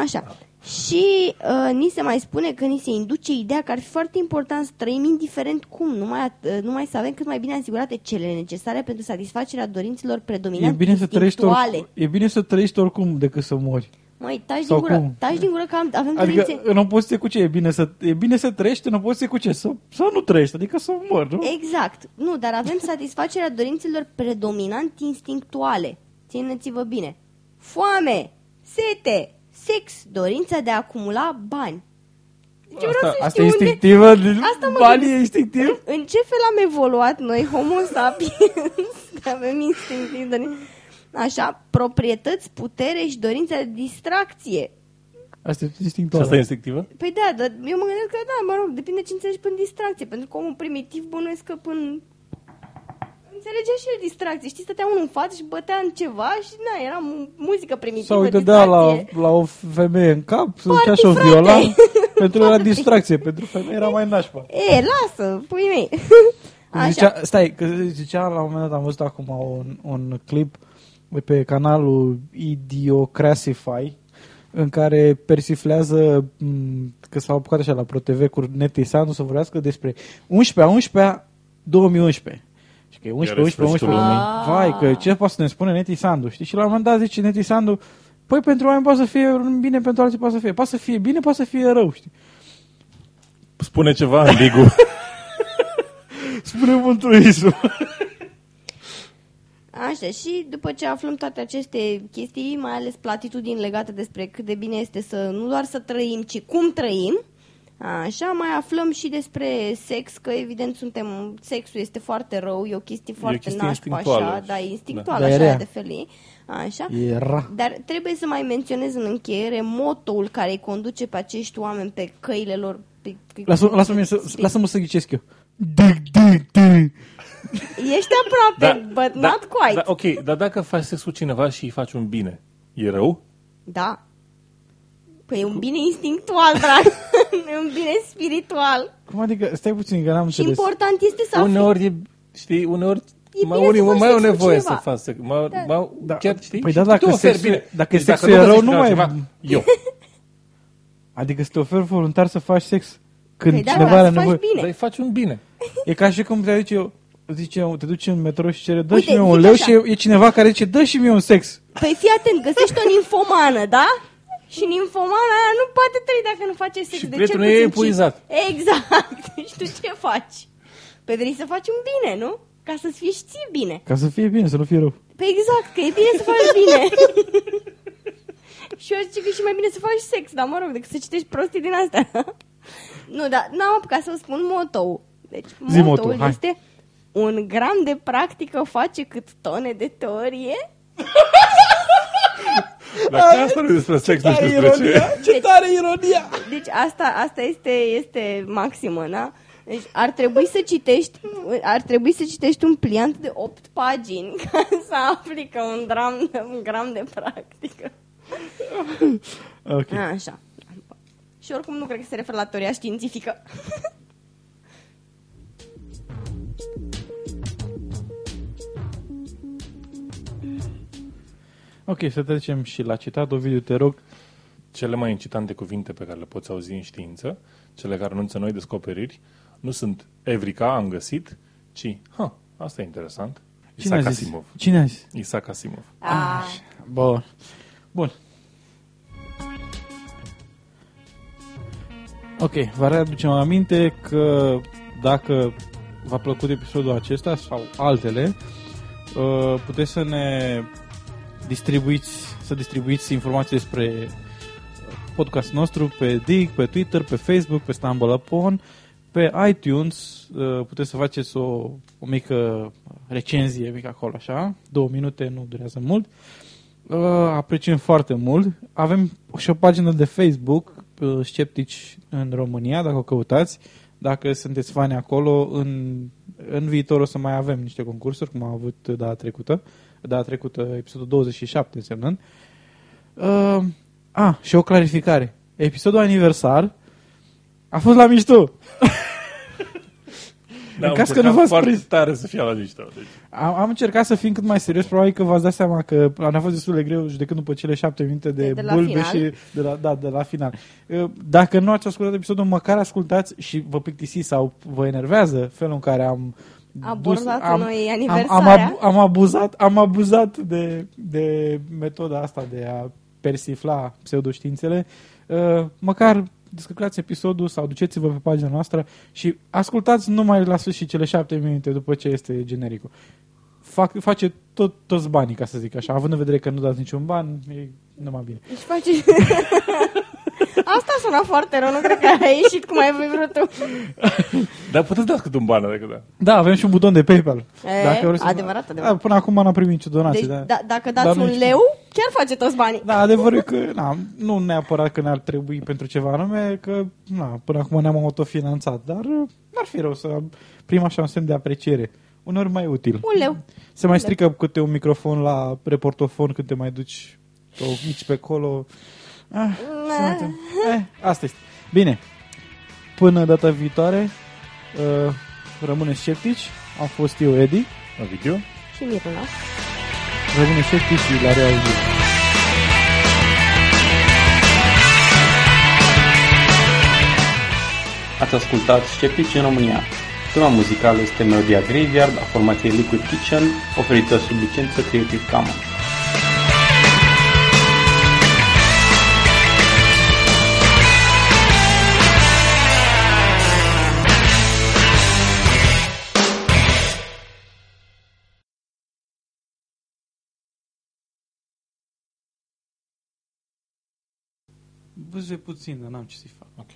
Așa. Și uh, ni se mai spune că ni se induce ideea că ar fi foarte important să trăim indiferent cum, numai, at- uh, numai să avem cât mai bine asigurate cele necesare pentru satisfacerea dorințelor E predominante bine, să trăiești instinctuale. oricum, e bine să trăiești oricum decât să mori. Măi, taci Sau din gură, cum? taci din gură că am, avem Adică dorințe... în opoziție cu ce? E bine să, e bine să trăiești, în opoziție cu ce? Să, să nu trăiești, adică să mori, nu? Exact. Nu, dar avem satisfacerea dorințelor predominant instinctuale. Țineți-vă bine. Foame, sete, sex, dorința de a acumula bani. Deci eu vreau Asta- să Asta știu e unde... instinctivă? Asta mă Banii gândesc. e instinctiv? În ce fel am evoluat noi, homo sapiens, [laughs] că avem instinctiv de... Așa, proprietăți, putere și dorința de distracție. Asta e Și instinctul. asta e instinctivă? Păi da, dar eu mă gândesc că da, mă rog, depinde ce înțelegi până distracție, pentru că omul primitiv bănuiesc că până... Înțelegea și el distracție, știi, stătea unul în față și bătea în ceva și na, era mu- muzică primitivă, Sau îi dădea la, distracție. la o femeie în cap, să Party, ducea și o frate! viola. [laughs] pentru era distracție, pentru femeie era mai nașpa. E, lasă, pui mei. Cum [laughs] Așa. Zicea, stai, că zicea la un moment dat, am văzut acum un, un clip de pe canalul Idiocrassify în care persiflează m, că s-au apucat așa la ProTV cu Neti Sandu să vorbească despre 11 11 2011. Și că e 11 Iar 11 sfârșitul 11 lumii. Vai, că ce poate să ne spune Neti Sandu, știi? Și la un moment dat zice Neti Sandu Păi pentru oameni poate să fie bine, pentru alții poate să fie. Poate să fie bine, poate să fie rău, știi? Spune ceva ambigu. [laughs] Spune mântuisul. Așa, și după ce aflăm toate aceste chestii, mai ales platitudini legate despre cât de bine este să nu doar să trăim, ci cum trăim, așa, mai aflăm și despre sex, că evident suntem, sexul este foarte rău, e o chestie foarte chestie nașpa, instinctuală. așa, da, e instinctuală, Da. așa, Da, era. de felii, așa. Era. Dar trebuie să mai menționez în încheiere motoul care îi conduce pe acești oameni pe căile lor. Pe, Lasă- Lasă-mă să, pe- lasă-mă să ghicesc eu. Dig, dig, dig. Ești aproape, but not quite. da, ok, dar dacă faci sex cu cineva și îi faci un bine, e rău? Da. Păi e un bine instinctual, drag. Nu [laughs] e un bine spiritual. Cum adică? Stai puțin, că n-am Și înțeles. important este să afli. Uneori e, știi, uneori E mai, bine unii, să faci mai au sex cu nevoie cineva. să faci sex. Mai, Da. mai, Da. chiar, știi? Păi Și da, tu dacă te oferi, sexul- bine. dacă Deci sexul nu e rău, găsești nu mai- altceva, Eu. [laughs] Adică să te oferi voluntar să faci sex când Păi da, cineva ca are să faci nevoie. bine. Dar îi faci un bine. E ca și cum te duci eu, zice, te duci în metro și cere, dă Uite, și mie un zic leu așa. și e, e cineva care zice, dă și mie un sex. Păi fii atent, găsești o ninfomană, da? Și ninfomana aia nu poate trăi dacă nu face sex. Și de prietenul cel ei e puțin cinci- epuizat. Exact. [laughs] și tu ce faci? Păi vrei să faci un bine, nu? Ca să-ți fie și ție bine. Ca să fie bine, să nu fie rău. Păi exact, că e bine să faci bine. [laughs] și eu zic că e și mai bine să faci sex, dar mă rog, decât să citești prostii din astea. [laughs] nu, dar n-am apucat să vă spun motou. Deci, Zi motoul motoul, hai. este un gram de practică face cât tone de teorie. Dacă asta nu e despre sex, nu știu despre ce. Ce tare ironia! Deci asta, asta este, este maximă, da? Deci ar trebui să citești ar trebui să citești un pliant de 8 pagini [laughs] ca să afli că un gram, un gram de practică. Ok. Așa. Și oricum nu cred că se referă la teoria științifică. [laughs] Ok, să trecem și la citat. Ovidiu, te rog. Cele mai incitante cuvinte pe care le poți auzi în știință, cele care anunță noi descoperiri, nu sunt Evrica, am găsit, ci, ha, asta e interesant, Cine a Isaac zis? Asimov. Cine a zis? Isaac Asimov. Ah, Bun. Bun. Ok, vă readucem aminte că dacă v-a plăcut episodul acesta sau altele, uh, puteți să ne distribuiți, să distribuiți informații despre podcastul nostru pe Dig, pe Twitter, pe Facebook, pe Stumble Upon, pe iTunes, uh, puteți să faceți o, o mică recenzie, mică acolo, așa, două minute, nu durează mult. Uh, apreciem foarte mult. Avem și o pagină de Facebook, uh, Sceptici în România, dacă o căutați. Dacă sunteți fani acolo, în, în viitor o să mai avem niște concursuri, cum am avut data trecută. Data trecută, episodul 27 însemnând. Uh, a, și o clarificare. Episodul aniversar a fost la mișto. [laughs] Da, În caz că nu v-ați foarte prins. tare să fie la mișto. Deci. Am, am încercat să fim cât mai serios, probabil că v-ați dat seama că ne-a fost destul de greu judecând după cele șapte minute de, De- de la bulbe final. și de la, da, de la final. Uh, Dacă nu ați ascultat episodul, măcar ascultați și vă plictisiți sau vă enervează felul în care am Abordat am, noi am, aniversarea. am, ab- am abuzat, am abuzat de, de metoda asta de a persifla pseudoștiințele. Uh, Măcar descărcați episodul sau duceți-vă pe pagina noastră și ascultați numai la sfârșit cele șapte minute după ce este genericul. Fac, face tot, toți banii, ca să zic așa. Având în vedere că nu dați niciun ban, e numai bine. Deci face... [laughs] Asta sună foarte rău, nu cred că a ieșit cum ai vrut tu. [laughs] Dar puteți dați cât un ban, dacă da. Da, avem și un buton de PayPal. E, vreți adevărat, adevărat. Da, până acum n-am primit nicio donație. Deci, da. da, dacă Dar dați nu un știu. leu, chiar face toți banii. Da, adevărul e că na, nu neapărat că ne-ar trebui pentru ceva anume, că na, până acum ne-am autofinanțat, dar uh, n-ar fi rău să primim așa un semn de apreciere. Uneori mai util. Un leu. Se mai strică câte un microfon la reportofon când te mai duci o mici pe acolo. Ah, se mai întâmplă. eh, asta este. Bine. Până data viitoare, uh, rămâneți sceptici. Am fost eu, Edi. Ovidiu? Și Miruna. Rămâneți sceptici și la realizare. Ați ascultat Sceptici în România. Tema muzicală este melodia Graveyard a formației Liquid Kitchen, oferită sub licență Creative Commons. Buze puțin, dar n-am ce să-i fac. Ok.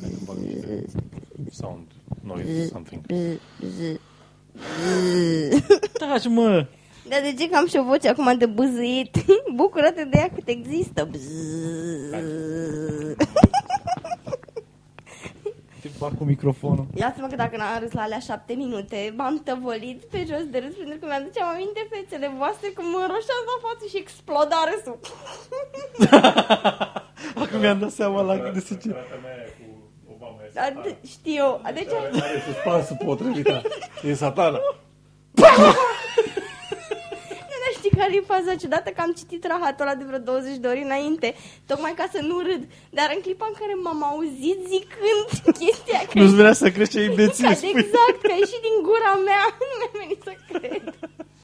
Hai că bag niște sound, noise, something. Taci, mă! Dar de ce că am și o voce acum de bâzâit? [laughs] Bucură-te de ea cât există. Bzz. Te fac cu microfonul. Ia-ți-mă că dacă n-am râs la alea șapte minute, m-am tăvălit pe jos de râs pentru că mi-aduceam aminte fețele voastre cum mă înroșeam la față și exploda râsul. [laughs] Acum mi-am dat seama la cât de se ce... Dar de- știu, deci Are suspansul potrivit. [laughs] E satana. [laughs] nu știi care e faza ciudată că am citit rahatul ăla de vreo 20 de ori înainte, tocmai ca să nu râd. Dar în clipa în care m-am auzit zicând [laughs] chestia că Nu-ți vrea să crezi ce imbecil Ca- spui. exact, că a ieșit din gura mea, [laughs] nu mi-a venit să cred.